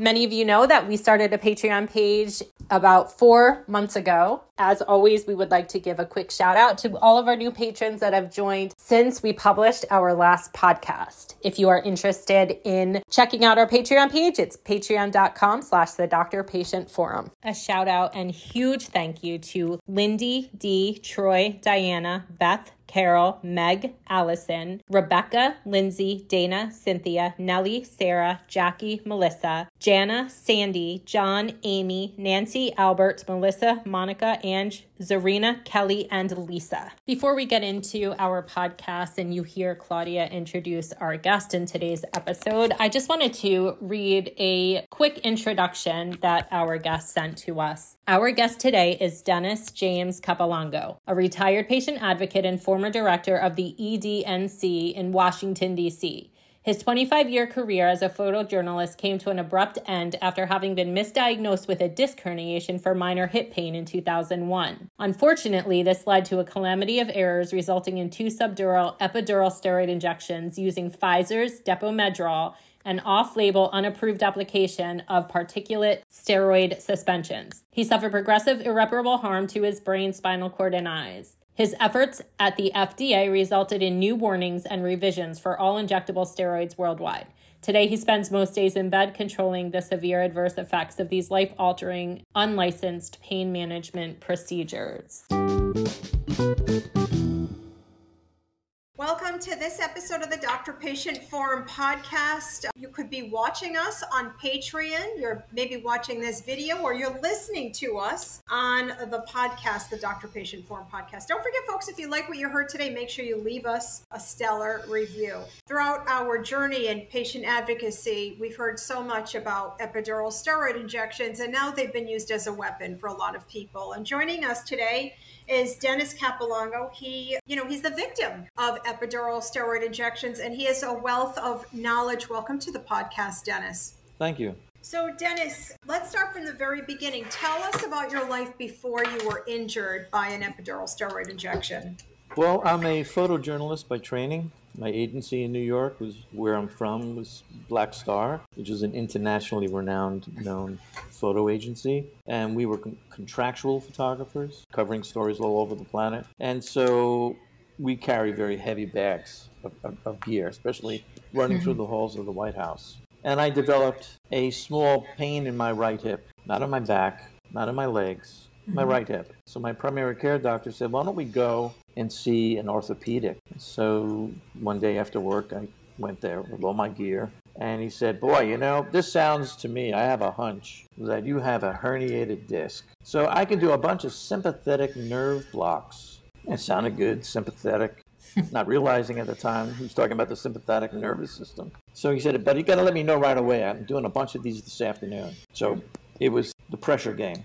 Many of you know that we started a Patreon page about four months ago. As always, we would like to give a quick shout out to all of our new patrons that have joined since we published our last podcast. If you are interested in checking out our Patreon page, it's patreon.com slash the doctor patient forum. A shout out and huge thank you to Lindy, D, Troy, Diana, Beth, Carol, Meg, Allison, Rebecca, Lindsay, Dana, Cynthia, Nellie, Sarah, Jackie, Melissa, Jana, Sandy, John, Amy, Nancy, Albert, Melissa, Monica, Ange, Zarina, Kelly, and Lisa. Before we get into our podcast and you hear Claudia introduce our guest in today's episode, I just wanted to read a quick introduction that our guest sent to us. Our guest today is Dennis James Capolongo, a retired patient advocate and former director of the EDNC in Washington, D.C. His 25 year career as a photojournalist came to an abrupt end after having been misdiagnosed with a disc herniation for minor hip pain in 2001. Unfortunately, this led to a calamity of errors resulting in two subdural epidural steroid injections using Pfizer's Depomedrol an off label, unapproved application of particulate steroid suspensions. He suffered progressive irreparable harm to his brain, spinal cord, and eyes. His efforts at the FDA resulted in new warnings and revisions for all injectable steroids worldwide. Today, he spends most days in bed controlling the severe adverse effects of these life altering, unlicensed pain management procedures. Welcome to this episode of the Doctor Patient Forum podcast. You could be watching us on Patreon. You're maybe watching this video or you're listening to us on the podcast, the Doctor Patient Forum podcast. Don't forget, folks, if you like what you heard today, make sure you leave us a stellar review. Throughout our journey in patient advocacy, we've heard so much about epidural steroid injections, and now they've been used as a weapon for a lot of people. And joining us today is Dennis Capolongo. He, you know, he's the victim of epidural steroid injections and he has a wealth of knowledge. Welcome to the podcast, Dennis. Thank you. So, Dennis, let's start from the very beginning. Tell us about your life before you were injured by an epidural steroid injection. Well, I'm a photojournalist by training. My agency in New York was where I'm from was Black Star, which is an internationally renowned known photo agency, and we were con- contractual photographers covering stories all over the planet. And so we carry very heavy bags of, of, of gear, especially running through the halls of the White House. And I developed a small pain in my right hip, not on my back, not on my legs, my mm-hmm. right hip. So my primary care doctor said, "Why don't we go and see an orthopedic?" So one day after work, I went there with all my gear, and he said, "Boy, you know, this sounds to me. I have a hunch that you have a herniated disc. So I can do a bunch of sympathetic nerve blocks." It sounded good, sympathetic. Not realizing at the time he was talking about the sympathetic nervous system. So he said, "But you got to let me know right away. I'm doing a bunch of these this afternoon." So it was the pressure game.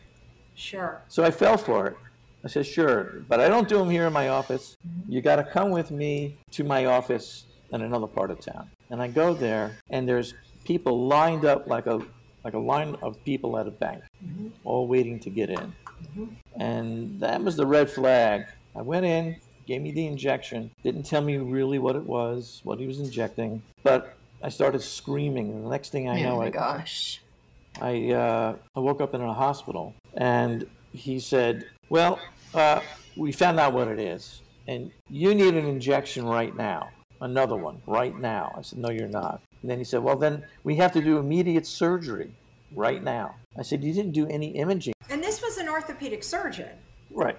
Sure. So I fell for it. I said, sure, but I don't do them here in my office. You got to come with me to my office in another part of town. And I go there, and there's people lined up like a like a line of people at a bank, mm-hmm. all waiting to get in. Mm-hmm. And that was the red flag. I went in, gave me the injection, didn't tell me really what it was, what he was injecting, but I started screaming. And the next thing I oh know, my I, gosh. I, uh, I woke up in a hospital and he said, Well, uh, we found out what it is, and you need an injection right now, another one right now. I said, No, you're not. And then he said, Well, then we have to do immediate surgery right now. I said, You didn't do any imaging. And this was an orthopedic surgeon. Right.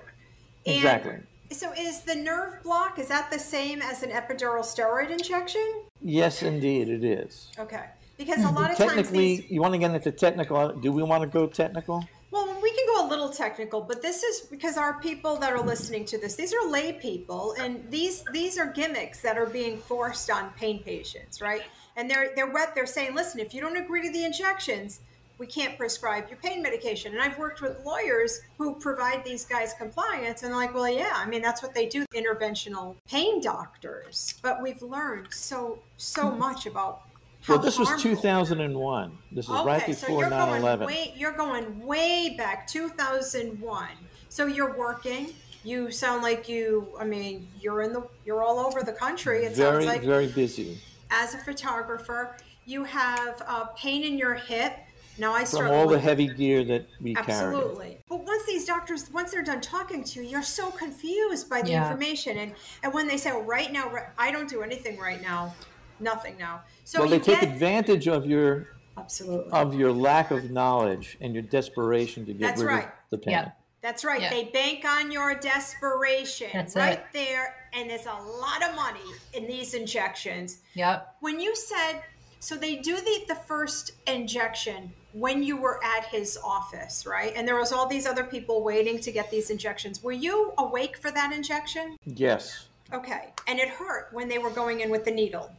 Exactly. And so is the nerve block is that the same as an epidural steroid injection? Yes, indeed it is. Okay. Because a hmm, lot of times. technically, these... you want to get into technical. Do we want to go technical? Well, we can go a little technical, but this is because our people that are listening to this, these are lay people, and these these are gimmicks that are being forced on pain patients, right? And they're they're wet. They're saying, listen, if you don't agree to the injections, we can't prescribe your pain medication. And I've worked with lawyers who provide these guys compliance and like, well, yeah, I mean, that's what they do, interventional pain doctors. But we've learned so, so Hmm. much about how Well, this was 2001. This is right Okay, so before you're 9 going 11. you're going way back 2001. So you're working. You sound like you. I mean, you're in the. You're all over the country. It Very, sounds like very busy. as a photographer, you have uh, pain in your hip. Now I From all the with heavy gear that we carry. Absolutely. But once these doctors, once they're done talking to you, you're so confused by the Yeah. information. And, and when they say, well, right now, ri- I don't do anything right now, nothing now. So Well, you they take advantage of your absolutely. of your lack of knowledge and your desperation to get That's rid right. of the pain. Yeah. That's right. Yeah. They bank on your desperation That's right it. there. And there's a lot of money in these injections. Yep. When you said, so they do the, the first injection when you were at his office, right? And there was all these other people waiting to get these injections. Were you awake for that injection? Yes. Okay. And it hurt when they were going in with the needle.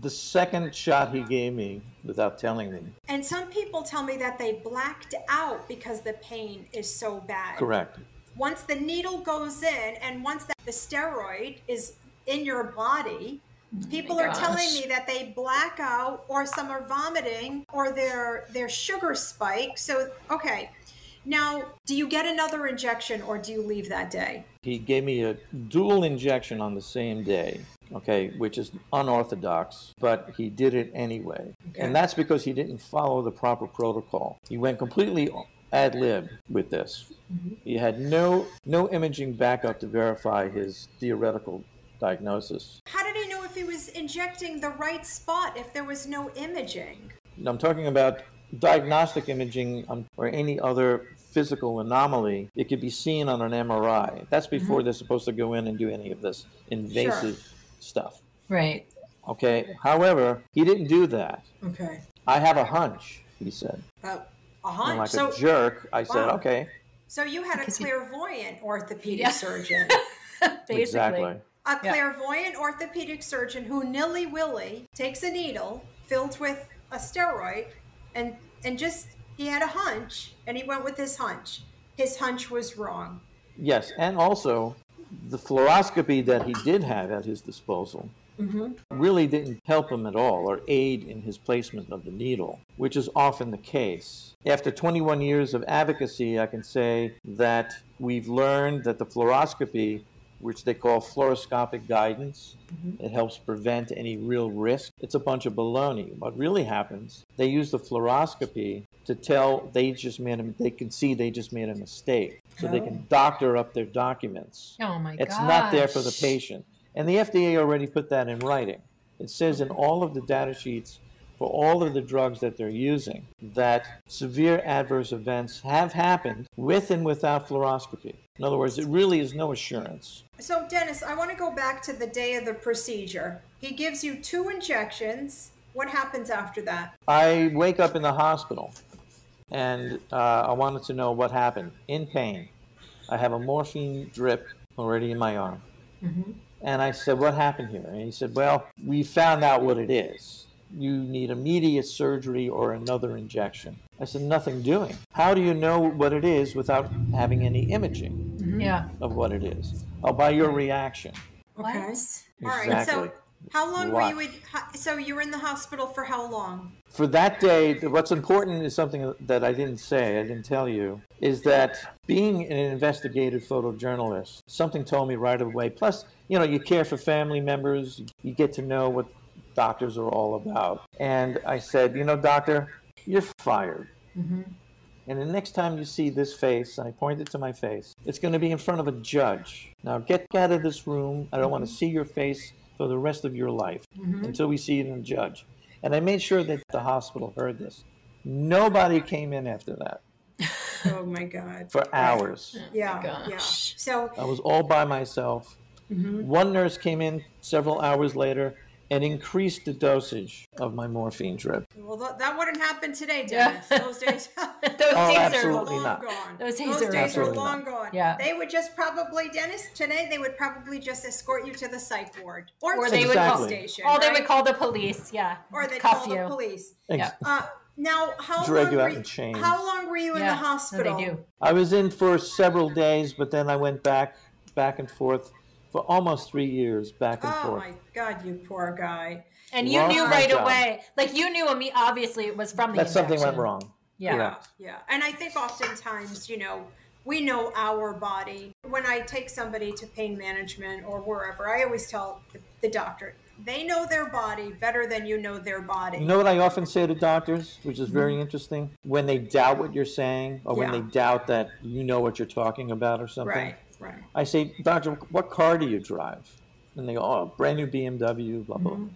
The second shot he gave me, without telling me, And some people tell me that they blacked out because the pain is so bad. correct. once the needle goes in and once that, the steroid is in your body Mm-hmm. people are telling me that they black out or some are vomiting or their their sugar spike. So okay. Now do you get another injection or do you leave that day? He gave me a dual injection on the same day, okay, which is unorthodox, but he did it anyway. And that's because he didn't follow the proper protocol. He went completely ad lib with this. Mm-hmm. He had no no imaging backup to verify his theoretical diagnosis. how did he know if he was injecting the right spot if there was no imaging I'm talking about diagnostic imaging um, or any other physical anomaly. It could be seen on an MRI. That's before they're supposed to go in and do any of this invasive stuff. Right. Okay. However, he didn't do that. okay I have a hunch, he said. uh, a And hunch like so a jerk, I said, okay, so you had a Because he- clairvoyant orthopedic Yeah. surgeon Basically. exactly. A Yeah. clairvoyant orthopedic surgeon who nilly willy takes a needle filled with a steroid and and just he had a hunch and he went with his hunch. His hunch was wrong. Yes, and also the fluoroscopy that he did have at his disposal mm-hmm. really didn't help him at all or aid in his placement of the needle, which is often the case. After 21 years of advocacy, I can say that we've learned that the fluoroscopy, which they call fluoroscopic guidance, mm-hmm. it helps prevent any real risk. It's a bunch of baloney. What really happens, they use the fluoroscopy to tell they just made a, they can see they just made a mistake. So they can oh. doctor up their documents. Oh my god. It's not there for the patient. And the FDA already put that in writing. It says in mm-hmm. all of the data sheets for all of the drugs that they're using that severe adverse events have happened with and without fluoroscopy. In other words, it really is no assurance. So Dennis, I want to go back to the day of the procedure. He gives you two injections. What happens after that? I wake up in the hospital and uh, I wanted to know what happened. In pain. I have a morphine drip already in my arm. And I said, What happened here? And he said, Well, we found out what it is. You need immediate surgery or another injection. I said, Nothing doing. How do you know what it is without having any imaging Yeah. of what it is? Oh, by your reaction. Okay. What? All right. Exactly. So how long were you in, so you were in the hospital for how long? For that day, what's important is something that I didn't say, I didn't tell you, is that being an investigative photojournalist, something told me right away. Plus, you know, you care for family members, you get to know what doctors are all about. And I said, you know, doctor, you're fired. Mm-hmm. And the next time you see this face, I pointed to my face, it's going to be in front of a judge. Now get out of this room. I don't want to mm-hmm. see your face for the rest of your life mm-hmm. until we see it in a judge. And I made sure that the hospital heard this. Nobody came in after that Oh my God. for hours. Oh yeah. Yeah. So I was all by myself. Mm-hmm. One nurse came in several hours later and increased the dosage of my morphine drip. well, th- that wouldn't happen today, Yeah. Dennis. Those days. Those Oh, days absolutely long not. gone. Those days Those are days are Absolutely long not. gone. Yeah. They would just probably, Dennis, today they would probably just escort you to the psych ward. Or, Or they the would call, Exactly. station. oh, they would call the police. Yeah. Or they'd cuff call you. the police. Ex- Yeah. Uh, Now, how Drag long you were out in chains. How long were you in the hospital? No, they do. I was in for several days, but then I went back, back and forth for almost three years, back and Oh forth. Oh my God, you poor guy. And you Lost knew right job. away. Like you knew me. Obviously, it was from the. That something went wrong. Yeah. Yeah. Yeah. And I think oftentimes, you know, we know our body. When I take somebody to pain management or wherever, I always tell the, the doctor, they know their body better than you know their body. You know what I often say to doctors, which is very mm-hmm. interesting? When they doubt what you're saying, or when they doubt that you know what you're talking about or something, Right, right. I say, Doctor, what car do you drive? And they go, Oh, brand new BMW, blah, blah. Mm-hmm.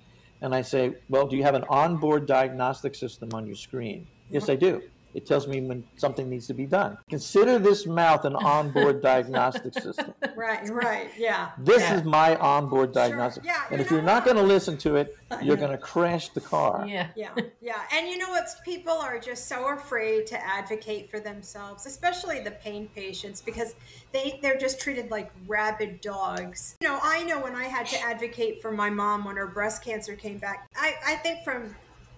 And I say, Well, do you have an onboard diagnostic system on your screen? Yes, I do. It tells me when something needs to be done. Consider this mouth an onboard diagnostic system. Right, right. Yeah. This Yeah. is my onboard diagnostic. Yeah, and you if you're not going to listen to it, you're going to crash the car. Yeah. Yeah, yeah. And you know what? People are just so afraid to advocate for themselves, especially the pain patients, because they, they're just treated like rabid dogs. You know, I know when I had to advocate for my mom when her breast cancer came back, I, I think from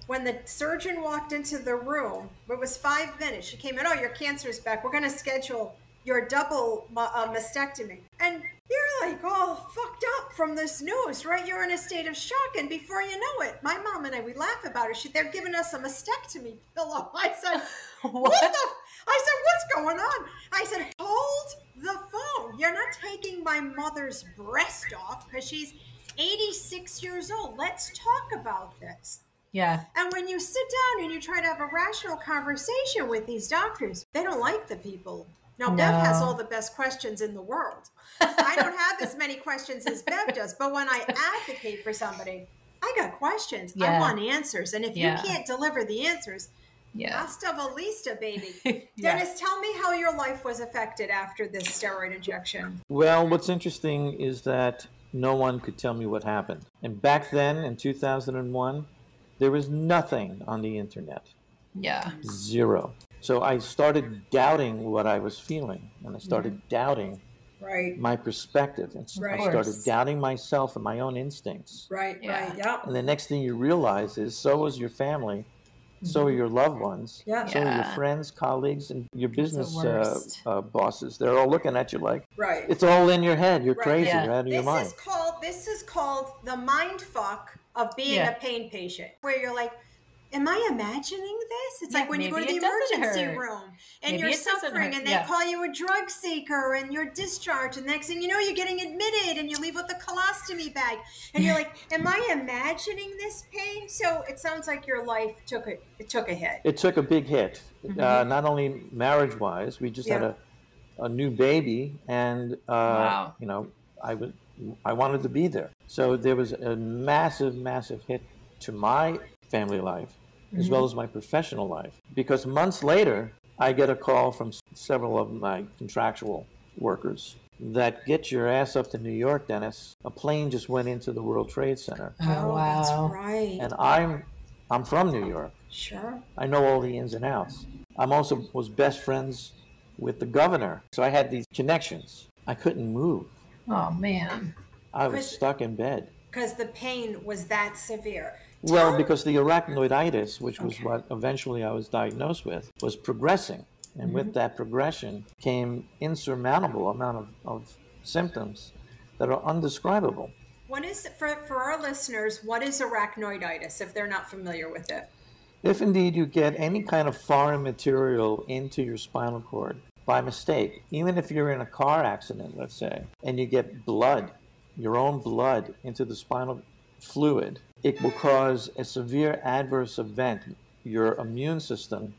when the surgeon walked into the room, it was five minutes. She came in, oh, your cancer's back. We're going to schedule your double ma- uh, mastectomy. And you're like all fucked up from this news, right? You're in a state of shock. And before you know it, my mom and I, we laugh about it. She, they're giving us a mastectomy pillow. I said, what, the? f-" I said, what's going on? I said, hold the phone. You're not taking my mother's breast off because she's 86 years old. Let's talk about this. Yeah. And when you sit down and you try to have a rational conversation with these doctors, they don't like the people. Now, Bev has all the best questions in the world. I don't have as many questions as Bev does, but when I advocate for somebody, I got questions. I want answers. And if Yeah. you can't deliver the answers, Yeah. hasta vista, baby. Yeah. Dennis, tell me how your life was affected after this steroid injection. Well, what's interesting is that no one could tell me what happened. And back then, in 2001, there was nothing on the internet. Yeah. Zero. So I started doubting what I was feeling, and I started doubting Right, my perspective, and Right. I started doubting myself and my own instincts. right, Yeah. right. Yep. And the next thing you realize is so is your family, so are your loved ones, Yeah. so are your friends, colleagues, and your business uh, worst. uh, bosses. They're all looking at you like Right. it's all in your head. You're Right. crazy. Yeah. You're out of your This mind. is called this is called the mind fuck of being Yeah. a pain patient, where you're like, "Am I imagining this?" It's Yeah, like when you go to the emergency hurt. room and Maybe you're suffering, and they yeah. call you a drug seeker, and you're discharged, and next thing you know, you're getting admitted, and you leave with a colostomy bag, and you're like, "Am I imagining this pain?" So it sounds like your life took a it took a hit. It took a big hit, uh, not only marriage wise. We just had Mm-hmm. A, a new baby, and uh, Wow. you know, I was I wanted to be there. So there was a massive, massive hit to my family life as Mm-hmm. well as my professional life. Because months later, I get a call from several of my contractual workers that get your ass up to New York, Dennis. A plane just went into the World Trade Center, Oh, wow. that's right. and I'm I'm from New York. sure. I know all the ins and outs. I'm also was best friends with the governor, so I had these connections. I couldn't move. Oh man. I was Chris- stuck in bed. Because the pain was that severe. Well, Tell- because the arachnoiditis, which was what eventually I was diagnosed with, was progressing. And with mm-hmm. that progression came insurmountable amount of, of symptoms that are undescribable. What is for for our listeners? What is arachnoiditis if they're not familiar with it? If indeed you get any kind of foreign material into your spinal cord by mistake, even if you're in a car accident, let's say, and you get blood, your own blood, into the spinal fluid, it will cause a severe adverse event. Your immune system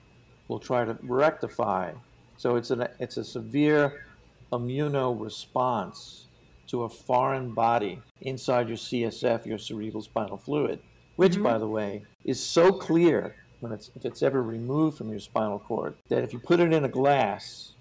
will try to rectify. So it's, an, it's a severe immuno response to a foreign body inside your CSF, your cerebral spinal fluid, which, mm-hmm. by the way, is so clear when it's, if it's ever removed from your spinal cord that if you put it in a glass,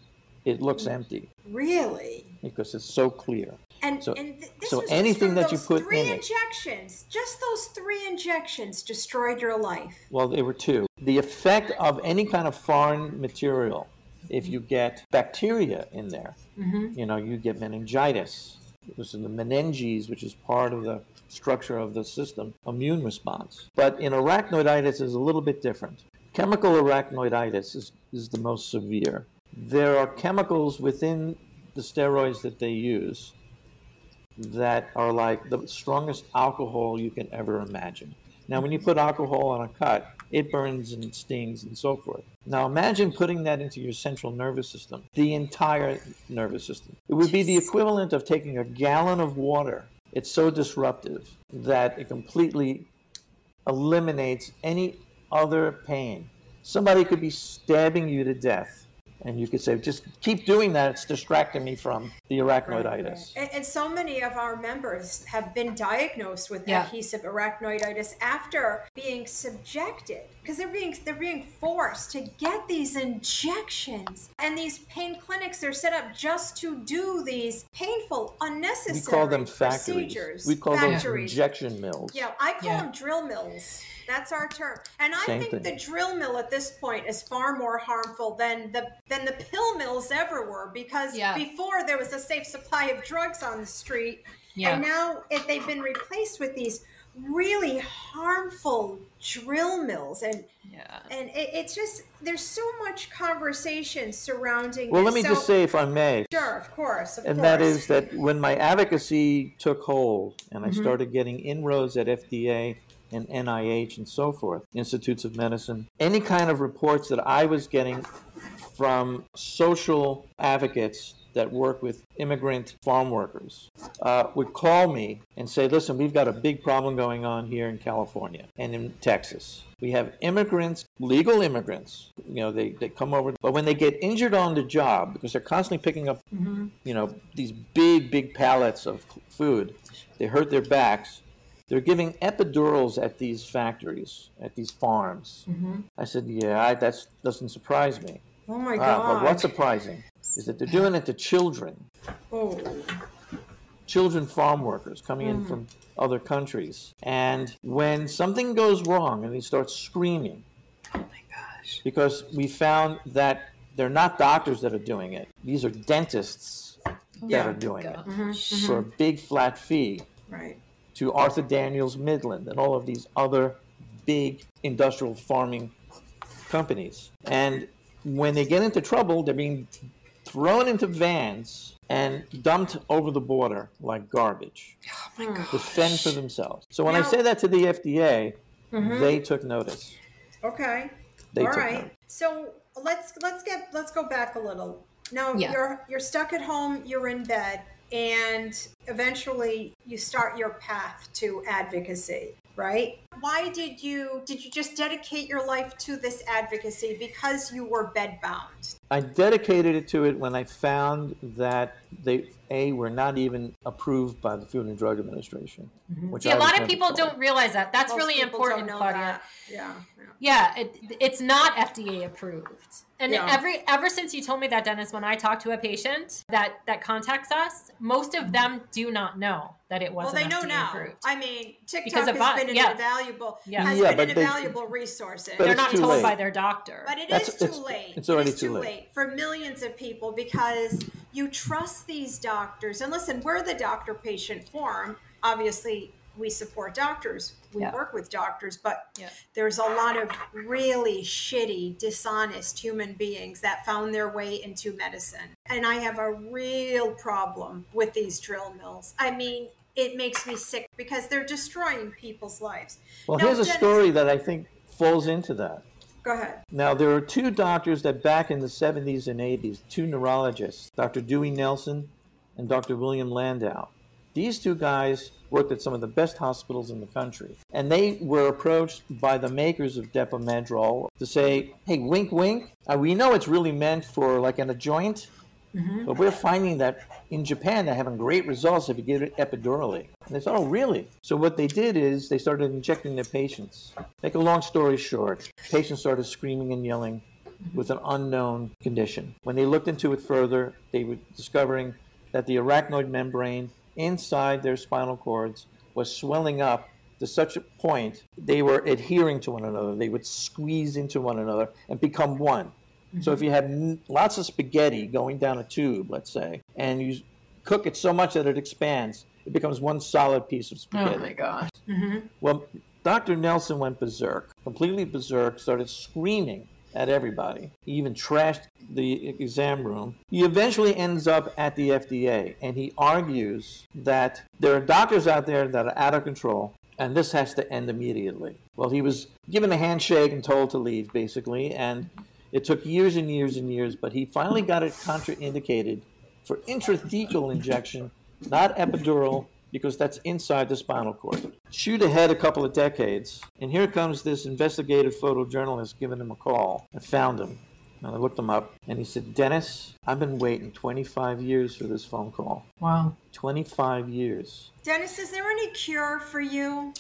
it looks mm. empty Really? because it's so clear. And So- and th- this so was anything that you put three in it- injections, just those three injections destroyed your life. Well, there were two. The effect of any kind of foreign material, if you get bacteria in there, mm-hmm. you know, you get meningitis, which is the meninges, which is part of the structure of the system, immune response. But in arachnoiditis is a little bit different. chemical arachnoiditis is, is the most severe. There are chemicals within the steroids that they use that are like the strongest alcohol you can ever imagine. Now, when you put alcohol on a cut, it burns and stings and so forth. Now, imagine putting that into your central nervous system, the entire nervous system. It would be the equivalent of taking a gallon of water. It's so disruptive that it completely eliminates any other pain. Somebody could be stabbing you to death and you could say, just keep doing that. It's distracting me from the arachnoiditis. And, and so many of our members have been diagnosed with Yeah. adhesive arachnoiditis after being subjected because they're being they're being forced to get these injections and these pain clinics are set up just to do these painful unnecessary We unnecessary call them factories. procedures We call them injection mills. yeah i call Yeah. them drill mills that's our term and i Same think thing. the drill mill at this point is far more harmful than the than the pill mills ever were because Yeah. before there was a safe supply of drugs on the street Yeah. and now it, they've been replaced with these really harmful drill mills and Yeah. and it, it's just there's so much conversation surrounding Well, this. let me So- just say, if I may, sure of course of and course. that is that when my advocacy took hold and Mm-hmm. I started getting inroads at FDA and NIH and so forth, institutes of medicine, any kind of reports that I was getting from social advocates that work with immigrant farm workers uh, would call me and say, listen, we've got a big problem going on here in California and in Texas. We have immigrants, legal immigrants, you know, they, they come over, but when they get injured on the job, because they're constantly picking up, you know, these big, big pallets of food, they hurt their backs. They're giving epidurals at these factories, at these farms. Mm-hmm. I said, yeah, that doesn't surprise me. oh my Ah, god but what's surprising is that they're doing it to children, oh children farm workers coming in mm. from other countries. And when something goes wrong and they start screaming, Oh my gosh. because we found that they're not doctors that are doing it, these are dentists oh that Yeah. are doing it Gosh. Mm-hmm, for a mm-hmm. big flat fee right to Archer Daniels Midland and all of these other big industrial farming companies. And when they get into trouble, they're being thrown into vans and dumped over the border like garbage Oh my hmm. god. to fend for themselves. So when I Now- say that to the FDA, mm-hmm. they took notice. Okay. They All took right. note. So let's let's get let's go back a little. Now Yeah. you're you're stuck at home, you're in bed, and eventually you start your path to advocacy, right? Why did you did you just dedicate your life to this advocacy because you were bedbound? I dedicated it to it when I found that they a were not even approved by the Food and Drug Administration. Mm-hmm. Which See, I a lot of people told. don't realize that. That's Most really important, Claudia. that. Yeah. yeah. Yeah, it, it's not FDA approved. And Yeah. every ever since you told me that, Dennis, when I talk to a patient that that contacts us, most of them do not know that it wasn't they know FDA now. approved. I mean, TikTok Because of has been an yeah. invaluable Yeah. has Yeah, been but an they- invaluable resource. They're not told late. by their doctor. But it That's- is too it's- late. it's already it is too too late. Late. for millions of people because you trust these doctors. And listen, we're the doctor patient forum. Obviously, we support doctors. We Yeah. work with doctors, but Yeah. there's a lot of really shitty, dishonest human beings that found their way into medicine. And I have a real problem with these drill mills. I mean, it makes me sick because they're destroying people's lives. Well, Now, here's a Dennis- story that I think falls into that. Go ahead. Now, there are two doctors that back in the 70s and 80s, two neurologists, Dr. Dewey Nelson and Dr. William Landau. These two guys worked at some of the best hospitals in the country. And they were approached by the makers of Depomedrol to say, hey, wink, wink. Uh, we know it's really meant for like in a joint, Mm-hmm. but we're finding that in Japan they're having great results if you give it epidurally. And they said, oh, really? So what they did is they started injecting their patients. Make a long story short, patients started screaming and yelling with an unknown condition. When they looked into it further, they were discovering that the arachnoid membrane inside their spinal cords was swelling up to such a point they were adhering to one another. They would squeeze into one another and become one. So if you have lots of spaghetti going down a tube, let's say, and you cook it so much that it expands, it becomes one solid piece of spaghetti. oh spaghetti. my gosh. Mm-hmm. Well, Dr. Nelson went berserk, completely berserk, started screaming at everybody. He even trashed the exam room. He eventually ends up at the FDA and he argues that there are doctors out there that are out of control and this has to end immediately. Well, he was given a handshake and told to leave, basically, and it took years and years and years, but he finally got it contraindicated for intrathecal injection, not epidural, because that's inside the spinal cord. Shoot ahead a couple of decades, and here comes this investigative photojournalist giving him a call. I found him. And I looked him up, and he said, Dennis, I've been waiting 25 years for this phone call. Wow. 25 years. Dennis, is there any cure for you?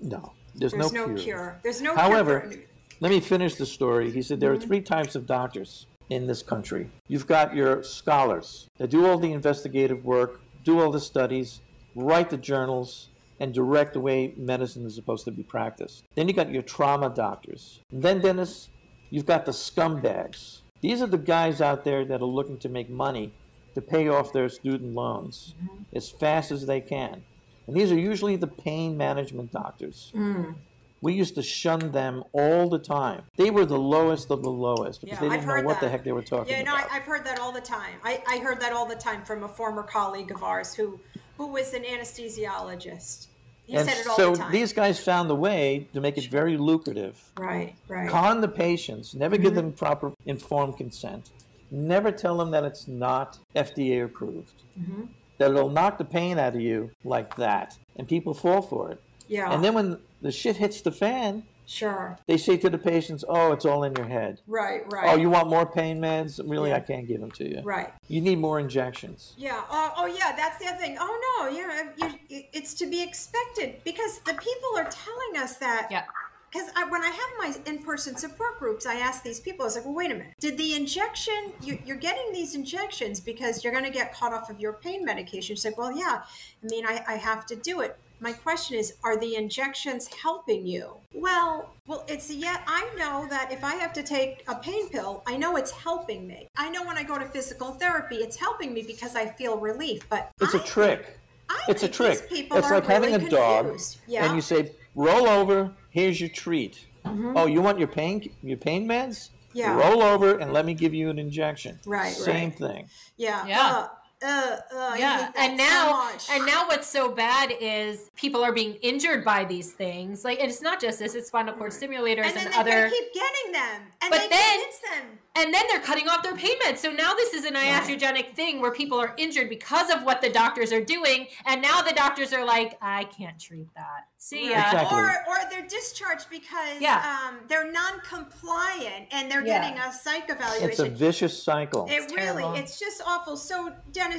No, there's, There's no, no, cure. cure. There's no However, cure. For, Let me finish the story. He said there are mm-hmm. three types of doctors in this country. You've got your scholars that do all the investigative work, do all the studies, write the journals, and direct the way medicine is supposed to be practiced. Then you got your trauma doctors. And then, Dennis, you've got the scumbags. These are the guys out there that are looking to make money to pay off their student loans mm-hmm. as fast as they can. And these are usually the pain management doctors. Mm. We used to shun them all the time. They were the lowest of the lowest because Yeah, they I've didn't know what the that. heck they were talking yeah, no, I, about. I've heard that all the time. I, I heard that all the time from a former colleague of ours who who was an anesthesiologist. He and said it all so the time. So these guys found a way to make it very lucrative. right, right. Con the patients, never Mm-hmm. give them proper informed consent, never tell them that it's not FDA approved, Mm-hmm. that it'll knock the pain out of you like that, and people fall for it. yeah, And then when the shit hits the fan, sure. they say to the patients, "Oh, it's all in your head." Right, right. Oh, you want more pain meds? Really, Yeah. I can't give them to you. right. You need more injections. Yeah. Oh, oh, yeah. That's the other thing. Oh no. Yeah. You, it's to be expected because the people are telling us that. Yeah. Because I, when I have my in-person support groups, I ask these people. I was like, "Well, wait a minute. Did the injection? You, you're getting these injections because you're going to get caught off of your pain medication." She's like, "Well, yeah. I mean, I, I have to do it." My question is, are the injections helping you? Well, well, it's yet I know that if I have to take a pain pill, I know it's helping me. I know when I go to physical therapy, it's helping me because I feel relief. But It's a a trick. I It's a trick. these people It's are like having really a dog. Yeah. and you say, "Roll over. Here's your treat." Mm-hmm. Oh, you want your pain your pain meds? Yeah. Roll over and let me give you an injection. Right, Same right. thing. Yeah. Yeah. Uh, uh, uh, yeah and now so and now what's so bad is people are being injured by these things like and it's not just this it's spinal cord stimulators and and, then they other keep getting them, and But they then- convince them. and then they're cutting off their payments. So now this is an iatrogenic thing where people are injured because of what the doctors are doing, and now the doctors are like, I can't treat that. See ya. Exactly. Or, or they're discharged because Yeah. um, they're non-compliant and they're Yeah. getting a psych evaluation. It's a vicious cycle. it really, terrible. it's just awful. So, Dennis,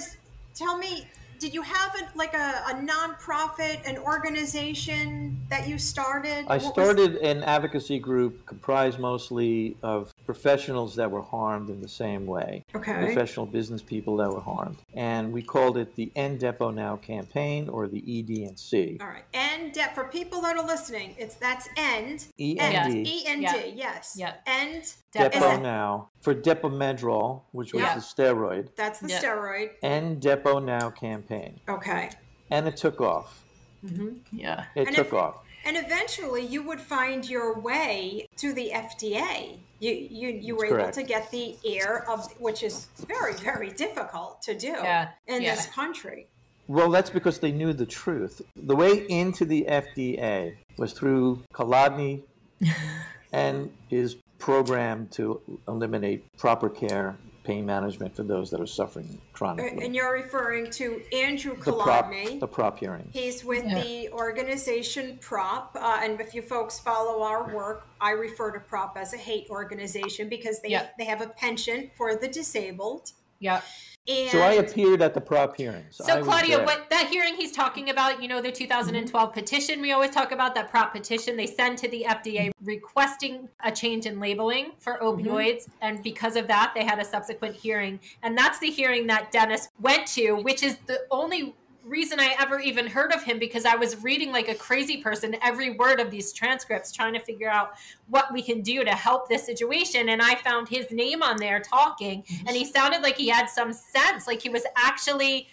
tell me, did you have a, like a, a non-profit, an organization that you started? I What was- started an advocacy group comprised mostly of professionals that were harmed in the same way. Okay. Professional business people that were harmed. And we called it the End Depot Now campaign or the E EDNC. All right. End de- for people that are listening, it's that's end. E End. N D. E N D. Yeah. Yes. Yeah. End. Depot. Depot Is it- Now for Depomedrol, which was Yeah. the steroid. That's the Yeah. steroid. End Depot Now campaign. Okay. And it took off. Mm-hmm. Yeah. It And took if- off. And eventually, you would find your way to the FDA. You you you were That's able to get the ear of which is very very difficult to do Yeah. in Yeah. this country. Well, that's because they knew the truth. The way into the FDA was through Kolodny and his program to eliminate proper care, pain management for those that are suffering chronically. And you're referring to Andrew the prop, Kolodny. the prop hearings. He's with Yeah. the organization PROP, uh, and if you folks follow our work, I refer to PROP as a hate organization because they Yeah. they have a penchant for the disabled. Yeah. And So I appeared at the prop hearing. I So Claudia, what that hearing he's talking about, you know, the 2012 petition we always talk about that prop petition they send to the FDA requesting a change in labeling for mm-hmm. opioids and because of that they had a subsequent hearing and that's the hearing that Dennis went to, which is the only reason I ever even heard of him because I was reading like a crazy person every word of these transcripts trying to figure out what we can do to help this situation and I found his name on there talking and he sounded like he had some sense like he was actually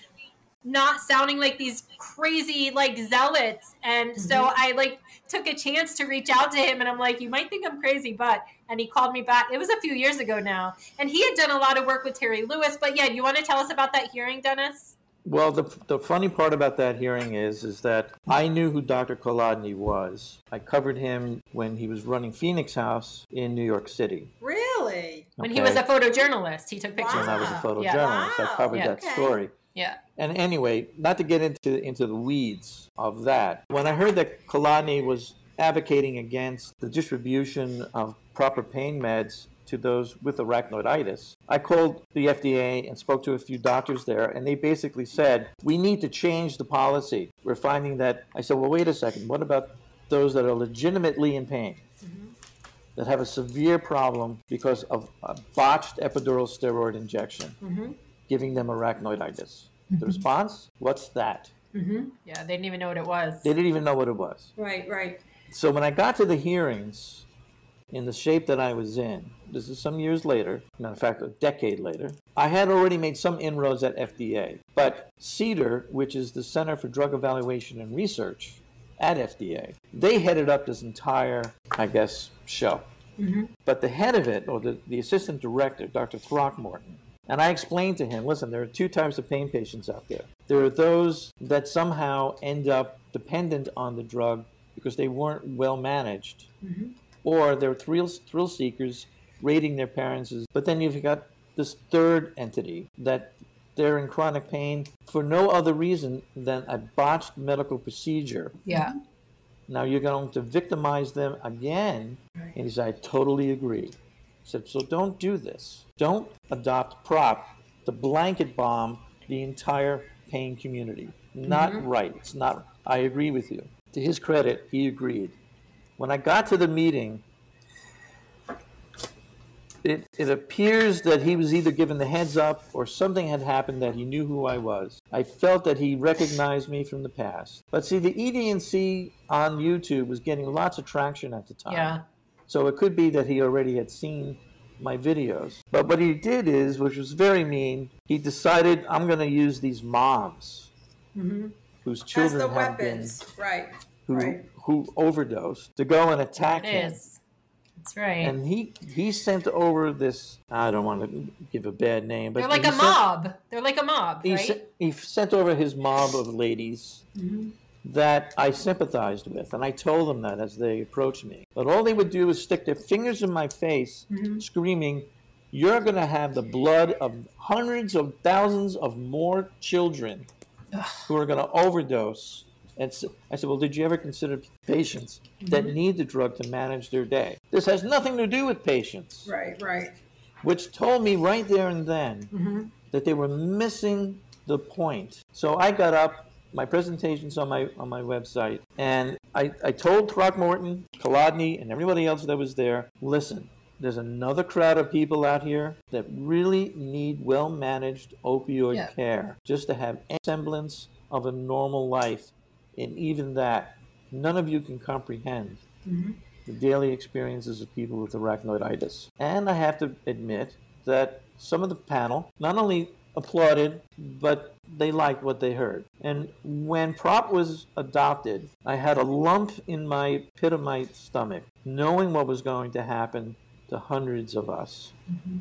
not sounding like these crazy like zealots. And mm-hmm. so I like took a chance to reach out to him and I'm like, you might think I'm crazy, but and he called me back. It was a few years ago now. And he had done a lot of work with Terry Lewis. But yeah, you want to tell us about that hearing, Dennis? Well, the, the funny part about that hearing is is that I knew who Dr. Kolodny was. I covered him when he was running Phoenix House in New York City. Really? When he was a photojournalist, he took pictures. When I was a photojournalist, yeah. wow. I covered yeah. that okay. story. Yeah. And anyway, not to get into into the weeds of that. When I heard that Kolodny was advocating against the distribution of proper pain meds to those with arachnoiditis. I called the FDA and spoke to a few doctors there, and they basically said, We need to change the policy. We're finding that. I said, Well, wait a second. What about those that are legitimately in pain? Mm-hmm. That have a severe problem because of a botched epidural steroid injection, mm-hmm. giving them arachnoiditis. The mm-hmm. response? What's that? Mm-hmm. Yeah, they didn't even know what it was. They didn't even know what it was. Right, right. So when I got to the hearings, in the shape that I was in, this is some years later, matter of fact, a decade later, I had already made some inroads at FDA. But CDER, which is the Center for Drug Evaluation and Research at FDA, they headed up this entire, I guess, show. Mm-hmm. But the head of it, or the, the assistant director, Dr. Throckmorton, and I explained to him listen, there are two types of pain patients out there. There are those that somehow end up dependent on the drug because they weren't well managed. Mm-hmm or they're thrill, thrill seekers rating their parents. is But then you've got this third entity that they're in chronic pain for no other reason than a botched medical procedure. Yeah. Now you're going to victimize them again. Right. And he said, I totally agree. He said, so don't do this. Don't adopt prop to blanket bomb the entire pain community. Not mm-hmm. right. It's not. I agree with you. To his credit, he agreed. When I got to the meeting, it, it appears that he was either given the heads up or something had happened that he knew who I was. I felt that he recognized me from the past. But see, the EDNC on YouTube was getting lots of traction at the time. Yeah. So it could be that he already had seen my videos. But what he did is, which was very mean, he decided I'm going to use these moms mm-hmm. whose children have weapons. been right who right. who overdosed to go and attack it him. Is. That's right. And he he sent over this. I don't want to give a bad name, but they're like a sent, mob. They're like a mob, he right? Sent, he sent over his mob of ladies. Mm-hmm. That I sympathized with, and I told them that as they approached me. But all they would do is stick their fingers in my face, mm-hmm. screaming, You're going to have the blood of hundreds of thousands of more children who are going to overdose and so I said, Well, did you ever consider patients that mm-hmm. need the drug to manage their day? This has nothing to do with patients. Right, right. Which told me right there and then mm-hmm. that they were missing the point. So I got up, my presentation's on my on my website, and I, I told Throckmorton, Kolodny, and everybody else that was there, listen, there's another crowd of people out here that really need well managed opioid yeah. care just to have a semblance of a normal life and even that, none of you can comprehend mm-hmm. the daily experiences of people with arachnoiditis. And I have to admit that some of the panel not only applauded, but they liked what they heard. And when Prop was adopted, I had a lump in my pit of my stomach, knowing what was going to happen to hundreds of us. Mm-hmm.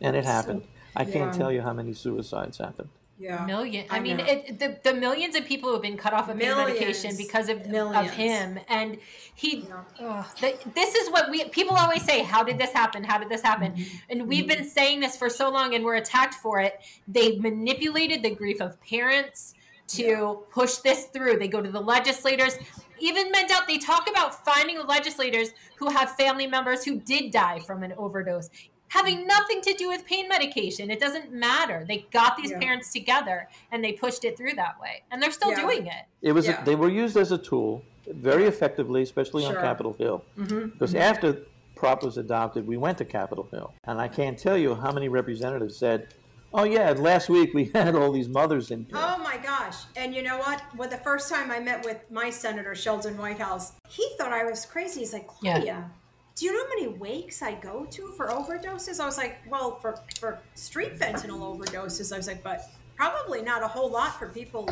And it happened. So, I can't tell you how many suicides happened. Yeah. Million. I, I mean, it, the, the millions of people who have been cut off of medication because of, of him. And he, yeah. the, this is what we, people always say, how did this happen? How did this happen? Mm-hmm. And we've mm-hmm. been saying this for so long and we're attacked for it. They manipulated the grief of parents to yeah. push this through. They go to the legislators. Even Mendel, they talk about finding legislators who have family members who did die from an overdose having nothing to do with pain medication. It doesn't matter. They got these yeah. parents together and they pushed it through that way, and they're still yeah. doing it. It was yeah. a, they were used as a tool very effectively, especially sure. on Capitol Hill, mm-hmm. because mm-hmm. after Prop was adopted, we went to Capitol Hill, and I can't tell you how many representatives said. Oh yeah, last week we had all these mothers in. Here. Oh my gosh! And you know what? Well, the first time I met with my senator Sheldon Whitehouse, he thought I was crazy. He's like, Claudia, do you know how many wakes I go to for overdoses? I was like, well, for, for street fentanyl overdoses, I was like, but probably not a whole lot for people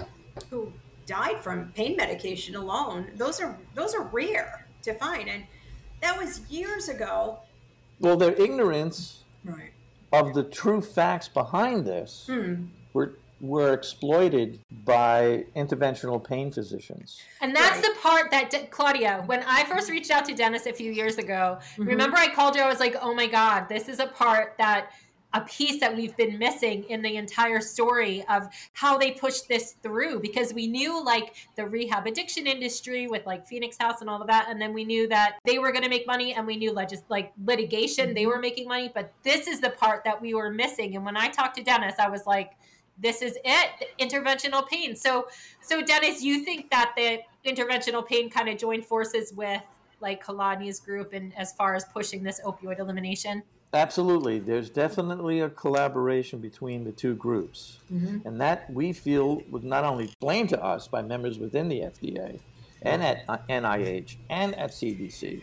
who died from pain medication alone. Those are those are rare to find, and that was years ago. Well, their ignorance Right. of the true facts behind this Hmm. were were exploited by interventional pain physicians. And that's Right. the part that De- Claudia, when I first reached out to Dennis a few years ago, Mm-hmm. remember I called you. I was like, "Oh my god, this is a part that." A piece that we've been missing in the entire story of how they pushed this through because we knew like the rehab addiction industry with like Phoenix House and all of that, and then we knew that they were going to make money, and we knew legis- like litigation they were making money, but this is the part that we were missing. And when I talked to Dennis, I was like, "This is it, the interventional pain." So so, Dennis, you think that the interventional pain kind of joined forces with like Kolodny's group and as far as pushing this opioid elimination? Absolutely. There's definitely a collaboration between the two groups. And that we feel was not only blamed to us by members within the FDA and at uh, NIH and at CDC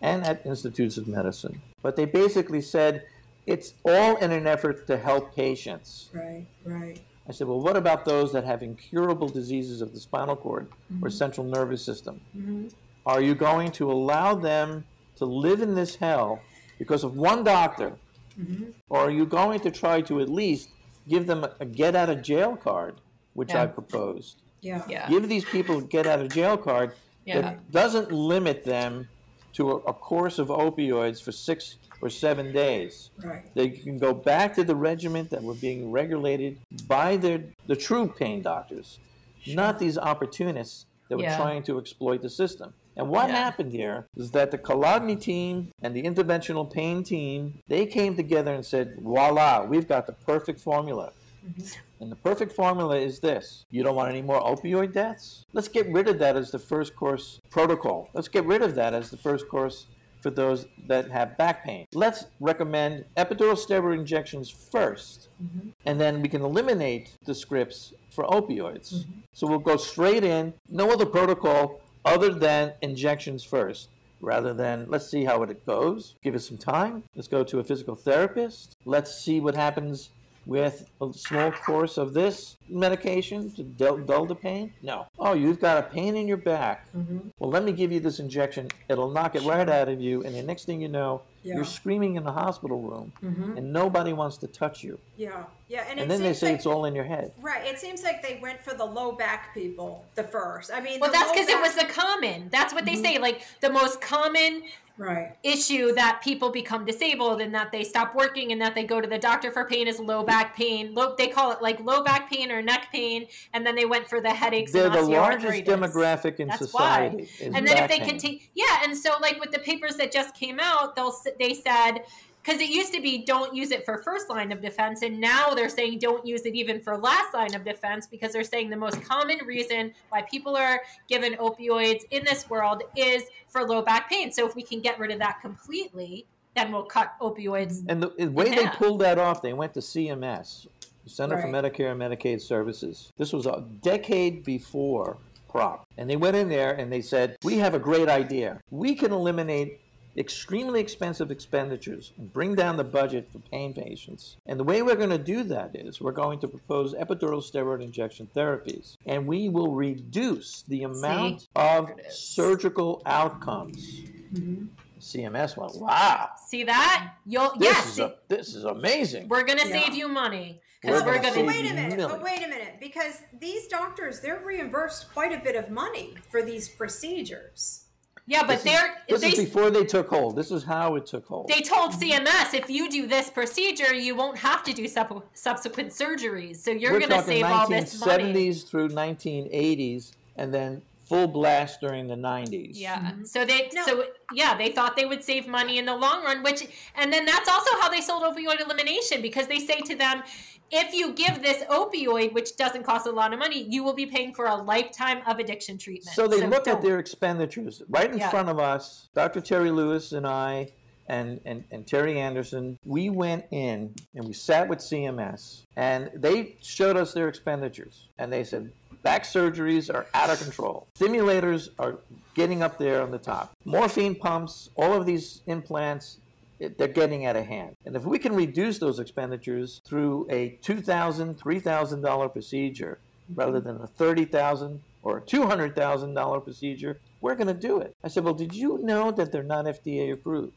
and at Institutes of Medicine, but they basically said it's all in an effort to help patients. Right. Right. I said, well, what about those that have incurable diseases of the spinal cord or mm-hmm. central nervous system? Mm-hmm. Are you going to allow them to live in this hell because of one doctor? Mm-hmm. Or are you going to try to at least give them a, a get out of jail card, which Yeah. I proposed? Yeah. Yeah. Give these people a get out of jail card Yeah. that doesn't limit them to a, a course of opioids for six or seven days. Right. They can go back to the regiment that were being regulated by their, the true pain doctors, not these opportunists that were Yeah. trying to exploit the system. And what Yeah. happened here is that the Kolodny team and the interventional pain team, they came together and said, voila, we've got the perfect formula. Mm-hmm. And the perfect formula is this. You don't want any more opioid deaths? Let's get rid of that as the first course protocol. Let's get rid of that as the first course for those that have back pain. Let's recommend epidural steroid injections 1st mm-hmm. and then we can eliminate the scripts for opioids. Mm-hmm. So we'll go straight in, no other protocol other than injections first. Rather than let's see how it goes, give it some time. Let's go to a physical therapist. Let's see what happens with a small course of this medication to dull, dull the pain? No. Oh, you've got a pain in your back. Mm-hmm. Well, let me give you this injection. It'll knock it right out of you, and the next thing you know, Yeah. you're screaming in the hospital room, mm-hmm. and nobody wants to touch you. Yeah. Yeah. And, And it then they seems say like, it's all in your head. right. It seems like they went for the low back people the first. I mean, Well, that's low because it was the common. That's what they mm-hmm. say. Like the most common right. issue that people become disabled and that they stop working and that they go to the doctor for pain is low back pain. Low, they call it like low back pain or neck pain, and then they went for the headaches. They're and the largest osteoarthritis. demographic in That's society. why. is And then if they pain. continue, yeah, and so like with the papers that just came out, they'll s- they said because it used to be don't use it for first line of defense, and now they're saying don't use it even for last line of defense because they're saying the most common reason why people are given opioids in this world is for low back pain. So if we can get rid of that completely, then we'll cut opioids. And the, the way they pulled that off, they went to CMS, the Center for Medicare and Medicaid Services. This was a decade before PROP. And they went in there and they said, We have a great idea. We can eliminate extremely expensive expenditures and bring down the budget for pain patients. And the way we're going to do that is we're going to propose epidural steroid injection therapies. And we will reduce the amount of There it is. surgical outcomes. Mm-hmm. CMS went, Wow. See that? You'll This yes. is a, this is amazing. we're gonna Yeah. save you money We're because we're, gonna gonna. wait a minute. millions. But wait a minute, because these doctors they're reimbursed quite a bit of money for these procedures. Yeah, but This they're This they is before they took hold. This is how it took hold. They told CMS if you do this procedure, you won't have to do sub- subsequent surgeries. So you're going to talking save all this money. 1970s through 1980s, and then full blast during the 90s. Yeah. Mm-hmm. So they No. so yeah, they thought they would save money in the long run, which and then that's also how they sold opioid elimination because they say to them if you give this opioid, which doesn't cost a lot of money, you will be paying for a lifetime of addiction treatment. So they looked at don't. their expenditures right in Yeah. front of us. Dr. Terry Lewis and I, and, and, and Terry Anderson, we went in and we sat with CMS, and they showed us their expenditures. And they said, back surgeries are out of control. Stimulators are getting up there on the top. Morphine pumps, all of these implants, it, they're getting out of hand. And if we can reduce those expenditures through a $2,000, $3,000 procedure rather than a 30,000 or a $200,000 procedure, we're going to do it. I said, Well, did you know that they're not FDA approved?